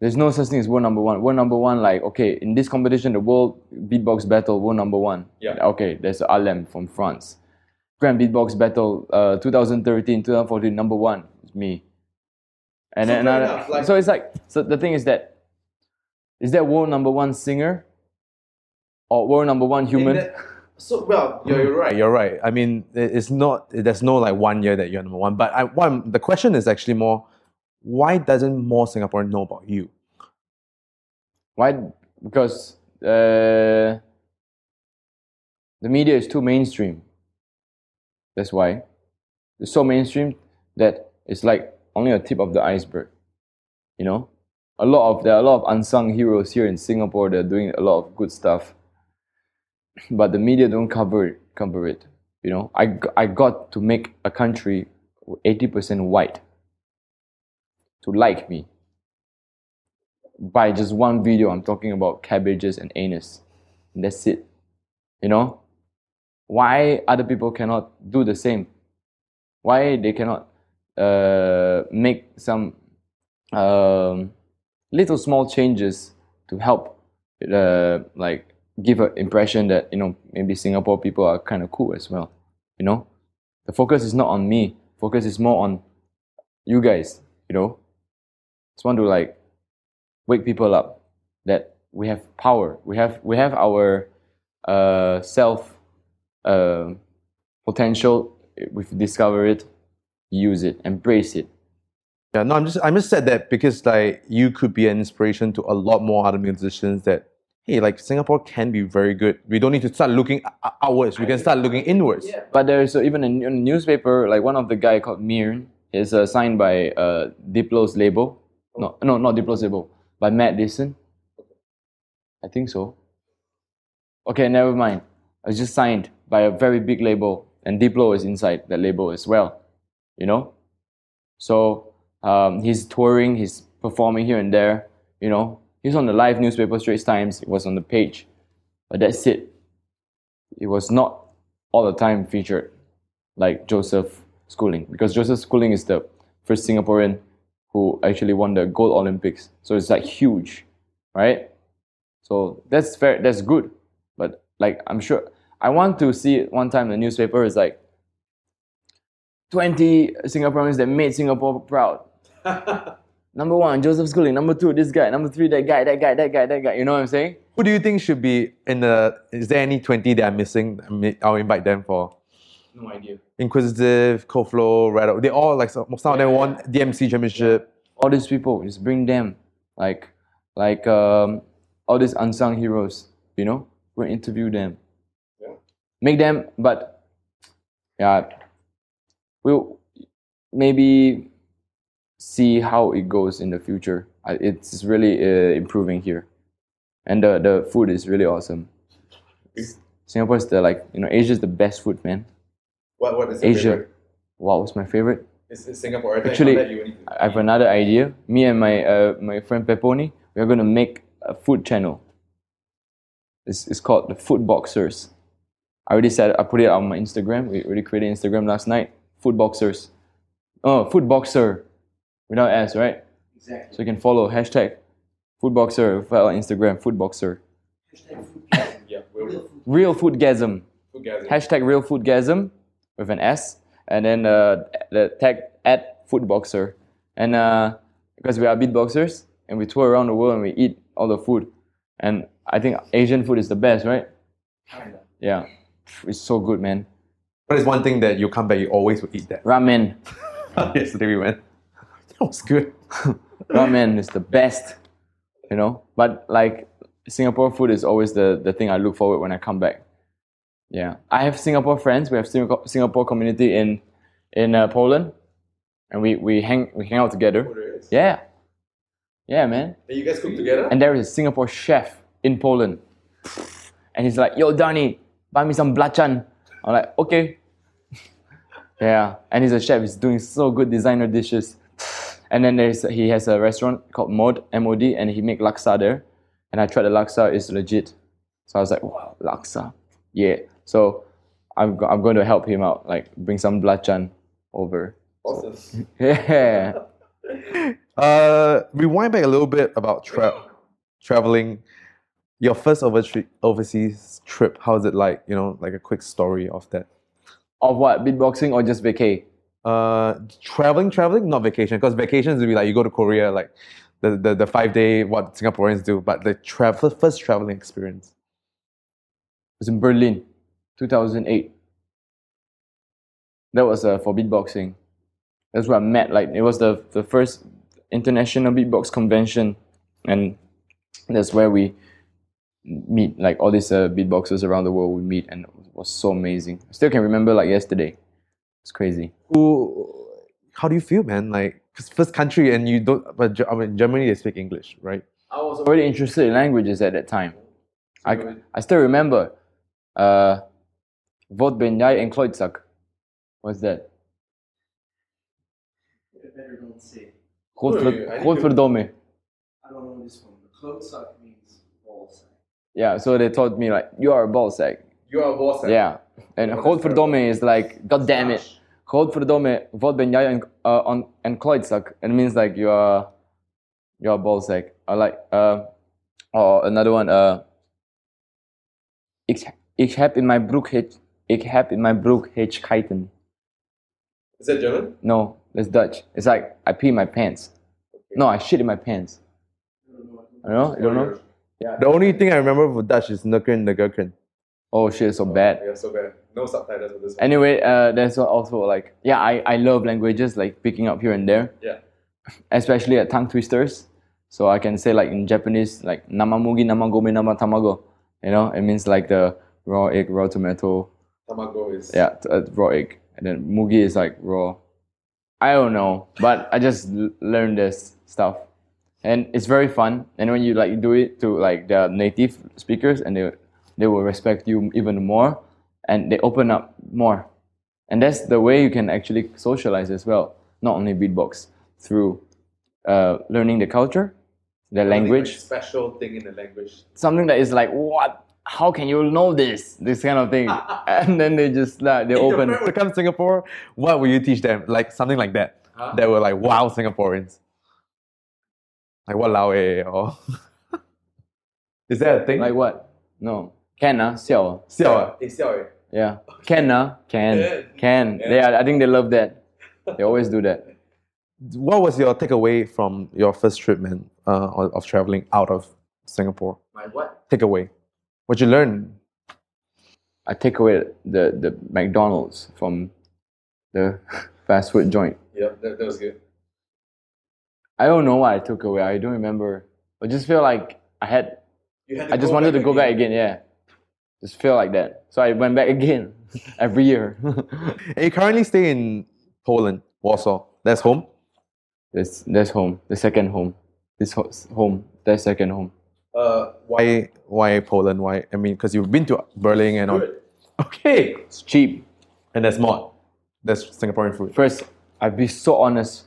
There's no such thing as world number one. World number one, like okay, in this competition, the world beatbox battle, world number one. Yeah. Okay, there's Alem from France. Grand Beatbox Battle, uh, 2013, 2014, number one, is me. And So then another, enough, like- so it's like so the thing is that is that world number one singer or world number one human? so well, you're, you're right. You're right. I mean, it's not. There's no like one year that you're number one. But I, what I'm- the question is actually more, why doesn't more Singaporean know about you? Why? Because uh, the media is too mainstream. That's why it's so mainstream that it's like only a tip of the iceberg. You know, a lot of there are a lot of unsung heroes here in Singapore. They're doing a lot of good stuff, but the media don't cover it. Cover it. You know, I I got to make a country eighty percent white to like me. by just one video, I'm talking about cabbages and anus. And that's it. You know? Why other people cannot do the same? Why they cannot uh, make some um, little small changes to help uh, like give an impression that you know maybe Singapore people are kind of cool as well. You know, the focus is not on me. Focus is more on you guys. You know, just want to like wake people up that we have power. We have we have our uh, self uh, potential. We've discovered it. Use it. Embrace it. Yeah, no, I'm just I'm just said that because like you could be an inspiration to a lot more other musicians that hey, like Singapore can be very good. We don't need to start looking outwards. We can start looking inwards. Yeah. But there's uh, even a newspaper, like one of the guy called Myrne, is uh, signed by uh, Diplo's label. No, no, not Diplo's label, by Matt Dixon. I think so. Okay, never mind. I was just signed by a very big label, and Diplo is inside that label as well. You know, so um, he's touring, he's performing here and there. You know, he's on the live newspaper Straits Times. It was on the page, but that's it. It was not all the time featured like Joseph Schooling because Joseph Schooling is the first Singaporean who actually won the gold Olympics. So it's like huge, right? So that's fair. That's good, but like I'm sure I want to see one time in the newspaper is like 20 Singaporeans that made Singapore proud. Number one, Joseph Schooling. Number two, this guy. Number three, that guy, that guy, that guy, that guy. You know what I'm saying? Who do you think should be in the? Is there any twenty that I'm missing? I'll invite them for No idea. Inquisitive, Koflow, Red. They all like some, some of them won DMC championship. all these people just bring them like like um, all these unsung heroes you know go and interview them Yeah. make them but yeah we'll maybe see how it goes in the future it's really uh, improving here and the, the food is really awesome singapore is the like you know asia is the best food man What what is your asia favorite? wow it's my favorite It's, it's Singapore. Actually, I'll let you need to- I have another idea. Me and my uh, my friend Peponi, we are gonna make a food channel. It's, it's called the Food Boxers. I already said I put it on my Instagram. We already created Instagram last night. Food Boxers. Oh, Food Boxer, without S, right? Exactly. So you can follow hashtag Food Boxer on Instagram. Food Boxer. Hashtag food. yeah, Real food. Real Foodgasm. we'll. Hashtag Real Foodgasm with an S, and then uh, the tag at Foodboxer. And uh, because we are beatboxers and we tour around the world and we eat all the food, and I think Asian food is the best, right? Kinda. Yeah, it's so good, man. What is one thing that you come back, you always will eat that? Ramen, Yesterday we went. That was good. ramen is the best, you know. But like Singapore food is always the the thing I look forward when I come back. Yeah, I have Singapore friends. We have Singapore Singapore community in in uh, Poland, and we we hang we hang out together. Oh. Yeah. Yeah, man. And you guys cook together? And there is a Singapore chef in Poland. And he's like, yo, Danny, buy me some blachan. I'm like, okay. yeah. And he's a chef. He's doing so good designer dishes. And then there's he has a restaurant called Mod, M-O-D, and he make laksa there. And I tried the laksa, it's legit. So I was like, wow, laksa. Yeah. So I'm, go- I'm going to help him out, like bring some blachan over. Awesome. Yeah. Uh, rewind back a little bit about tra- traveling. Your first overtre- overseas trip, how's it like? You know, like a quick story of that. of what? Beatboxing or just vacay? Uh, traveling, traveling, not vacation, because vacations would be like you go to Korea, like the, the, the five day what Singaporeans do, but the travel first traveling experience. It was in Berlin, 2008. That was uh, for beatboxing. That's where I met. Like it was the the first international beatbox convention, and that's where we meet. Like all these uh, beatboxers around the world, we meet, and it was so amazing. I still can remember like yesterday. It's crazy. Who, how do you feel, man? Like 'cause first country, and you don't. But I mean, Germany they speak English, right? I was already interested in languages at that time. I, I still remember. Uh, Wat ben jij en klootzak? What's that? You better don't say. I Godverdomme. I don't know this one. Clothes suck means ball sack. Yeah, so they taught me like you are a ball sack. You are a boss. eh? Yeah, and Oh, that's godverdomme is like god damn it. Godverdomme, wat ben jij een, uh, on, een klootzak? And it means like you are you're a ball sack. Or like uh, or another one uh. Ik, ik heb in mijn broek het, ik heb in mijn broek het schijten. Is that German? No, that's Dutch. It's like I pee in my pants. No, I shit in my pants. I don't know. You don't know? Yeah. The only thing I remember for Dutch is nukken nukken. Oh shit, so bad. Yeah, so bad. No subtitles for this one. Anyway, uh, there's also like yeah, I, I love languages like picking up here and there, Yeah. especially at tongue twisters. So I can say like in Japanese like namamugi namagome nama tamago. You know, it means like the raw egg, raw tomato. Tamago is. Yeah, t- uh, raw egg, and then mugi is like raw. I don't know, but I just l- learned this stuff, and it's very fun. And when you like do it to like the native speakers, and they they will respect you even more, and they open up more, and that's the way you can actually socialize as well. Not only beatbox through uh, learning the culture, the like, language, special thing in the language. something that is like what. How can you know this? This kind of thing, and then they just like they open. To come to Singapore, what will you teach them? Like something like that. Huh? That will like wow Singaporeans. Like what lao eh or is that a thing? Like what? No. Can ah, xiao. Xiao ah? Eh, xiao eh. Yeah. Can ah, can, Can. can. Yeah. They I think they love that. They always do that. What was your takeaway from your first trip, man, uh, of of traveling out of Singapore? My what? Takeaway. What you learn? I take away the the McDonald's from the fast food joint. Yeah, that, that was good. I don't know what I took away. I don't remember. I just feel like I had. You had I just wanted to go back again. Yeah. Just feel like that. So I went back again every year. And you currently stay in Poland, Warsaw. That's home. that's that's home. The second home. This ho- home. That's second home. Uh, Why? Why Poland? Why? I mean, because you've been to Berlin and all. Okay. It's cheap. And that's more. That's Singaporean food. First, I'd be so honest.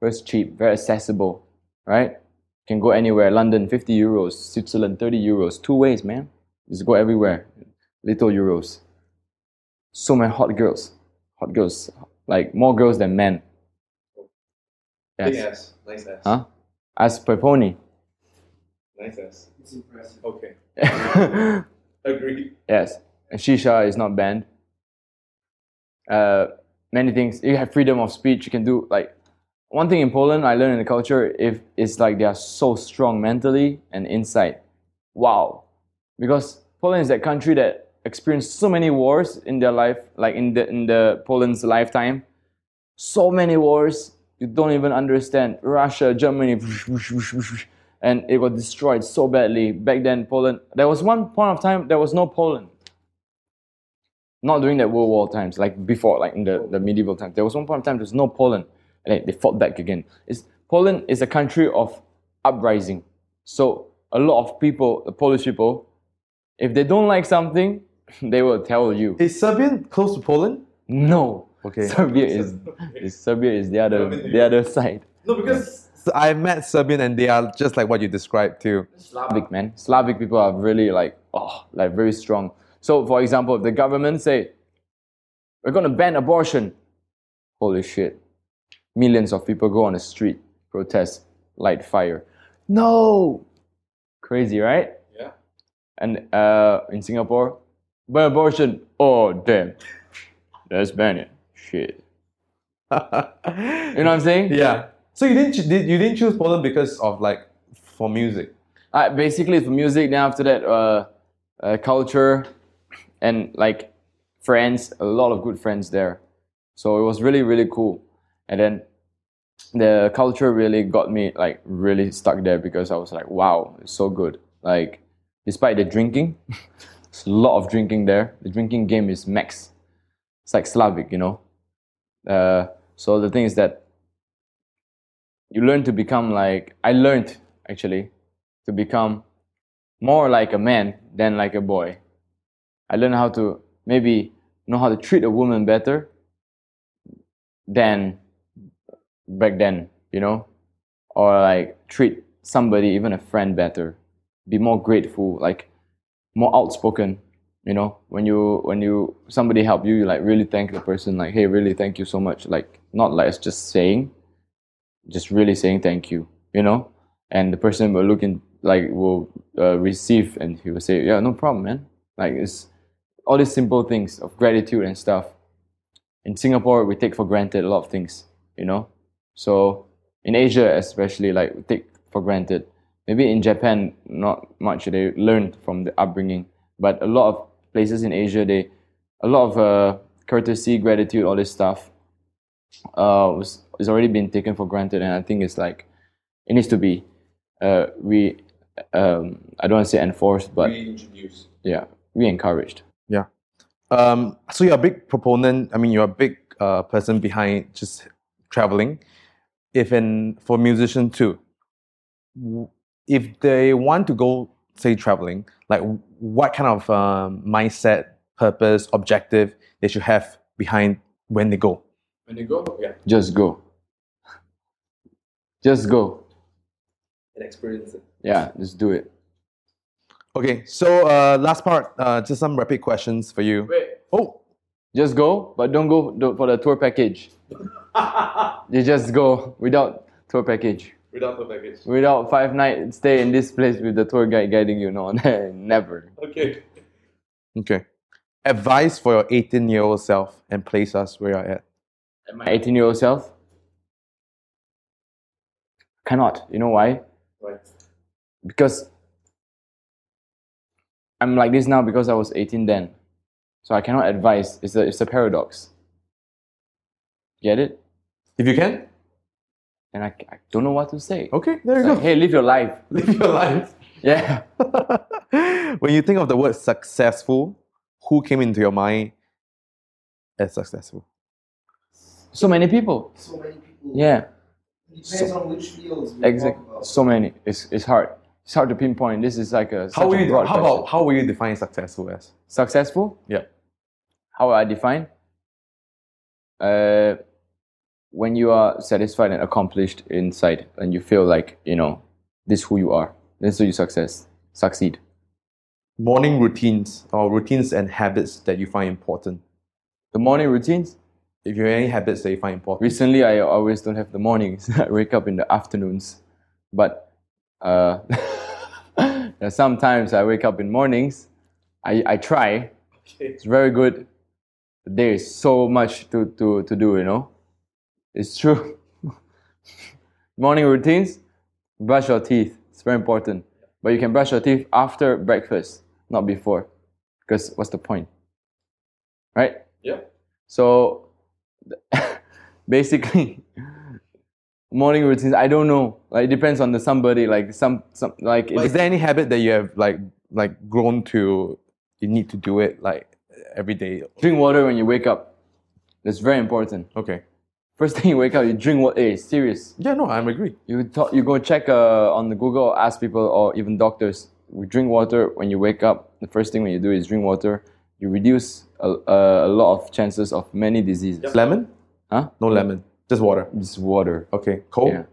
First, cheap, very accessible, right? Can go anywhere. London, 50 euros. Switzerland, 30 euros. Two ways, man. Just go everywhere. Little euros. So many hot girls. Hot girls. Like more girls than men. Big Yes. ass. Nice ass. Huh? As per pony. Nice ass. It's impressive. Okay. Agree. Yes. Agreed. And shisha is not banned. Uh, many things. You have freedom of speech. You can do like one thing in Poland I learned in the culture if it's like they are so strong mentally and inside. Wow. Because Poland is that country that experienced so many wars in their life, like in the in the Poland's lifetime. So many wars you don't even understand. Russia, Germany, and it was destroyed so badly. Back then, Poland. There was one point of time there was no Poland. Not during that World War times, like before, like in the, the medieval times. There was one point of time there was no Poland, and they, they fought back again. It's, Poland is a country of uprising. So a lot of people, the Polish people, if they don't like something, they will tell you. Is serbia close to Poland? No. Okay. Serbia is, is Serbia is the other the other side. No, because So I met Serbian and they are just like what you described too. Slavic man. Slavic people are really like oh like very strong. So for example, if the government say we're gonna ban abortion, holy shit. Millions of people go on the street, protest, light fire. No crazy, right? yeah. And uh, in Singapore, ban abortion. Oh damn. Let's ban it. Shit. You know what I'm saying? yeah. So you didn't did, you didn't choose Poland because of like for music. Uh, basically, for music. Then after that, uh, uh, culture, and like friends. A lot of good friends there. So it was really really cool. And then the culture really got me like really stuck there because I was like, wow, it's so good. Like despite the drinking, there's a lot of drinking there. The drinking game is max. It's like Slavic, you know. Uh, so the thing is that you learn to become like I learned actually to become more like a man than like a boy. I learned how to maybe know how to treat a woman better than back then, you know, or like treat somebody, even a friend, better. Be more grateful, like more outspoken. You know, when you when you somebody help you, you like really thank the person. Like, hey, really thank you so much. Like, not like it's just saying, just really saying thank you. You know, and the person will look in like will uh, receive and he will say, yeah, no problem, man. Like it's all these simple things of gratitude and stuff. In Singapore, we take for granted a lot of things. You know, so in Asia especially, like we take for granted. Maybe in Japan, not much. They learned from the upbringing, but a lot of places in Asia, they a lot of uh, courtesy, gratitude, all this stuff uh, was is already been taken for granted, and I think it's like it needs to be uh, re um, I don't want to say enforced, but Reintroduce. yeah, re encouraged. Yeah. Um, so you're a big proponent. I mean, you're a big uh, person behind just traveling. If in for musician too, if they want to go say traveling, like what kind of um, mindset, purpose, objective they should have behind when they go? When you go, yeah, Just go. Just go. and experience it. Yeah, just do it. Okay, so uh, last part, uh, just some rapid questions for you. Wait. Oh, Just go, but don't go for the tour package. You just go without tour package. Without the package. Without five night stay in this place with the tour guide guiding you. No, never. Okay. okay. Advice for your 18 year old self and place us where you're at. And my 18 year old self cannot. You know why? Right. Because I'm like this now because I was 18 then. So I cannot advise. It's a, it's a paradox. Get it? If you can, And I, I don't know what to say. okay, there you like, go. hey, live your life. Live your life. Yeah. when you think of the word successful, who came into your mind as successful? So many people. So many people. Yeah. It depends on which fields Exactly. So many. It's, it's hard. It's hard to pinpoint. This is like a How will you, broad how question. about how will you define successful as? successful? Yeah. How I define? Uh, when you are satisfied and accomplished inside, and you feel like you know this is who you are. This is who you success succeed. Morning routines or routines and habits that you find important. The morning routines. If you have any habits that you find important. Recently, I always don't have the mornings. I wake up in the afternoons, but uh, sometimes I wake up in mornings. I, I try. Okay. It's very good. There is so much to, to, to do, you know. It's true. Morning routines, brush your teeth. It's very important. But you can brush your teeth after breakfast, not before. Because what's the point? Right? Yeah. So basically morning routines, I don't know. Like it depends on the somebody, like some some like Is there any habit that you have like like grown to you need to do it like every day? drink water when you wake up. That's very important. Okay. First thing you wake up, you drink water. Hey, serious. Yeah, no, I'm agree. You talk, you go check uh, on the Google, or ask people, or even doctors. We drink water when you wake up. The first thing when you do is drink water. You reduce a, a, a lot of chances of many diseases. Lemon? Huh? No lemon. Just water. Just water. Okay. Cold? Yeah.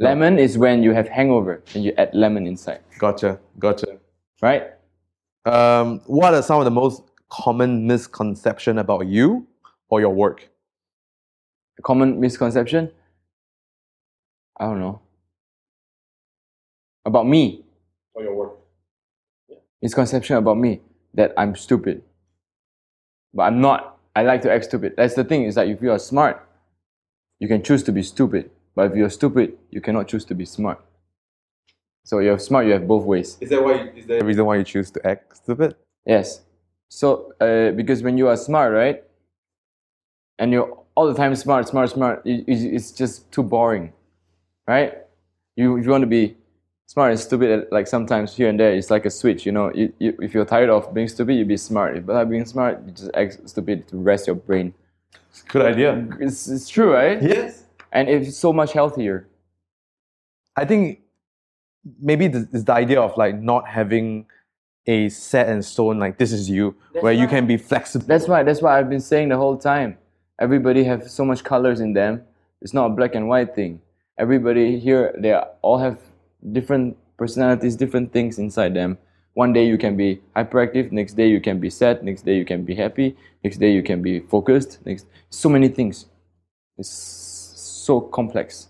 Lemon is when you have hangover and you add lemon inside, Gotcha. Gotcha. right? Um, what are some of the most common misconception about you or your work? common misconception? I don't know. About me. Or your work. Yeah. Misconception about me that I'm stupid. But I'm not. I like to act stupid. That's the thing, is that if you are smart, you can choose to be stupid. But if you're stupid, you cannot choose to be smart. So you're smart, you have both ways. Is that why? Is The that reason why you choose to act stupid? Yes. So, uh, because when you are smart, right, and you're all the time smart, smart, smart, it- it's just too boring, right? You, you want to be smart and stupid, uh, like sometimes here and there, it's like a switch, you know. You, you, if you're tired of being stupid, you'd be smart. If not being smart, you just act stupid to rest your brain. Good idea. It's, it's true, right? Yes. And it's so much healthier. I think maybe this the idea of like not having a set and stone like this is you, where you can be flexible. That's why. That's why I've been saying the whole time. Everybody have so much colors in them. It's not a black and white thing. Everybody here, they all have different personalities, different things inside them. One day you can be hyperactive, next day you can be sad, next day you can be happy, next day you can be focused. Next, so many things. It's so complex.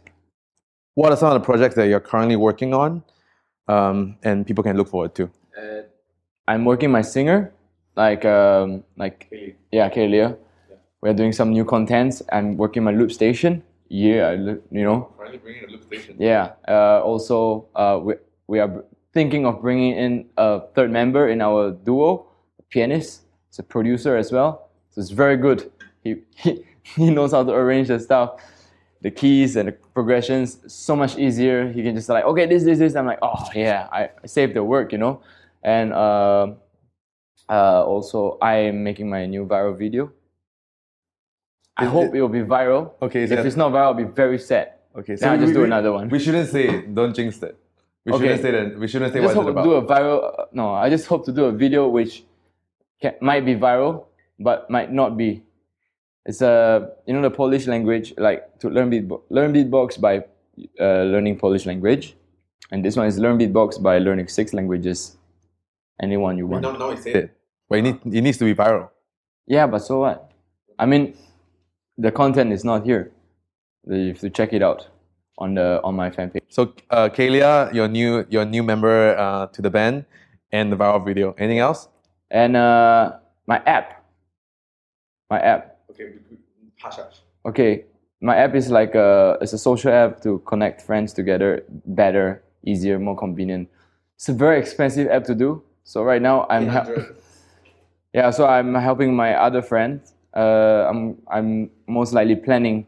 What are some of the projects that you're currently working on, um, and people can look forward to? I'm working my singer, like um, like yeah, Kalia. We're doing some new contents. I'm working my loop station. Yeah, I look- you know. Finally bringing a. Yeah. Uh, also, uh, we we are thinking of bringing in a third member in our duo, a pianist. It's a producer as well. So it's very good. He he, he knows how to arrange the stuff, the keys and the progressions. So much easier. He can just like okay, this this this. I'm like oh yeah, I, I saved the work, you know. And uh, uh, also, I am making my new viral video. I hope it- it will be viral. Okay, If it's not viral, I'll be very sad. Okay, Then I'll just do another one. We shouldn't say it. Don't jinx it. We Okay. shouldn't say that. We shouldn't say I what just it's hope to about. do a viral. uh, No, I just hope to do a video which can, might be viral, but might not be. It's a you know the Polish language, like to learn beatbox, learn beatbox by uh, learning Polish language, and this one is learn beatbox by learning six languages. Anyone you want. Now, now he said it. But it, need, it needs to be viral. Yeah, but so what? I mean, the content is not here. You have to check it out on the on my fan page. So, uh, Kalia, your new your new member uh, to the band, and the viral video. Anything else? And uh, my app, my app. okay, we- we- hush hush. Okay, my app is like a it's a social app to connect friends together better, easier, more convenient. It's a very expensive app to do. So right now I'm hel- 800. yeah. So I'm helping my other friends. Uh, I'm I'm most likely planning,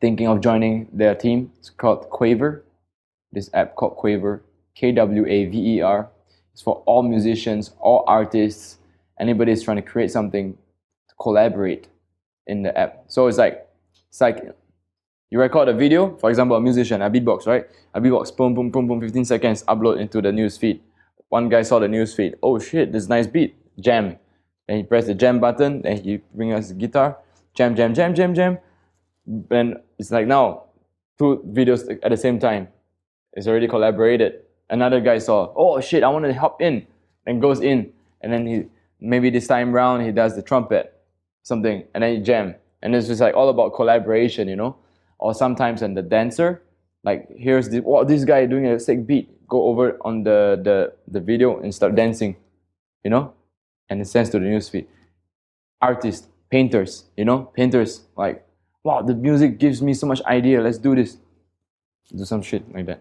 thinking of joining their team. It's called Kwaver. This app called Kwaver, K W A V E R. It's for all musicians, all artists, anybody is trying to create something to collaborate in the app. So it's like it's like you record a video, for example, a musician, a beatbox, right? A beatbox, boom, boom, boom, boom, 15 seconds, upload into the news feed. One guy saw the news feed. Oh shit, this nice beat, jam. Then he press the jam button, then he bring us the guitar, jam, jam, jam, jam, jam. Then it's like now, two videos at the same time. It's already collaborated. Another guy saw, oh shit, I want to hop in, and goes in, and then he maybe this time round he does the trumpet, something, and then you jam. And it's just like all about collaboration, you know? Or sometimes and the dancer, like here's wow, this guy doing a sick beat. Go over on the, the, the video and start dancing, you know? And it sends to the newsfeed. Artists, painters, you know, painters, like, wow, the music gives me so much idea, let's do this. Do some shit like that.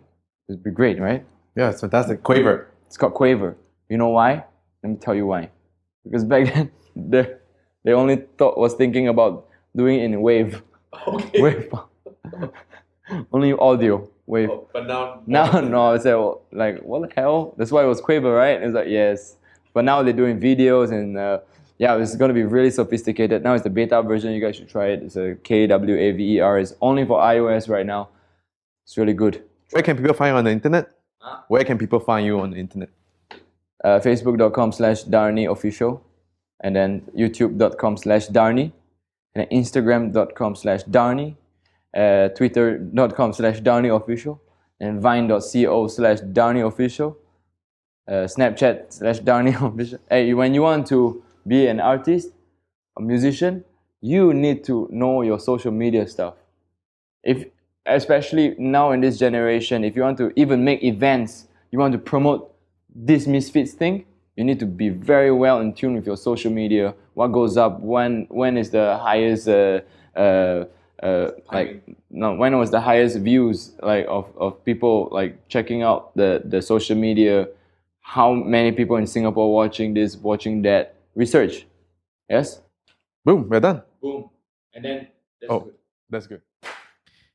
It'd be great, right? Yeah, it's fantastic. Kwaver. It's called Kwaver. You know why? Let me tell you why. Because back then, the they only thought was thinking about doing it in wave. Okay. Wave. only audio. Wave. Oh, but now. Now, no, I said, well, like, what the hell? That's why it was Kwaver, right? It's like, yes. But now they're doing videos and, uh, yeah, it's going to be really sophisticated. Now it's the beta version. You guys should try it. It's a K W A V E R. It's only for iOS right now. It's really good. Where can people find you on the internet? Where can people find you on the internet? uh, facebook.com slash dharni official and then youtube.com slash dharni and then instagram.com slash dharni uh, twitter.com slash dharni official and vine.co slash dharni official uh, snapchat slash dharni official hey when you want to be an artist a musician you need to know your social media stuff. If especially now in this generation if you want to even make events you want to promote this misfits thing you need to be very well in tune with your social media. What goes up when when is the highest uh, uh, uh, like no when was the highest views like of, of people like checking out the the social media how many people in singapore watching this watching that research yes Boom, we're done. Boom. And then. That's Oh. good. That's good.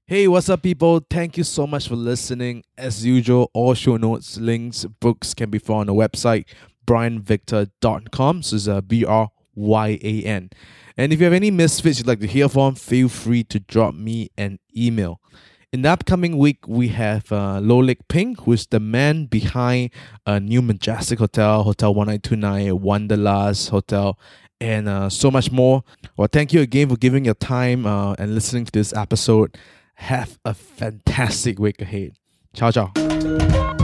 Hey, what's up, people? Thank you so much for listening. As usual, all show notes, links, books can be found on the website bryanvictor.com. So it's uh, B R Y A N. And if you have any misfits you'd like to hear from, feel free to drop me an email. In the upcoming week, we have uh, Lolik Pink, who is the man behind a new Majestic Hotel, Hotel 1929, Wanderlust Hotel, and uh, so much more. Well, thank you again for giving your time uh, and listening to this episode. Have a fantastic week ahead. Ciao, ciao.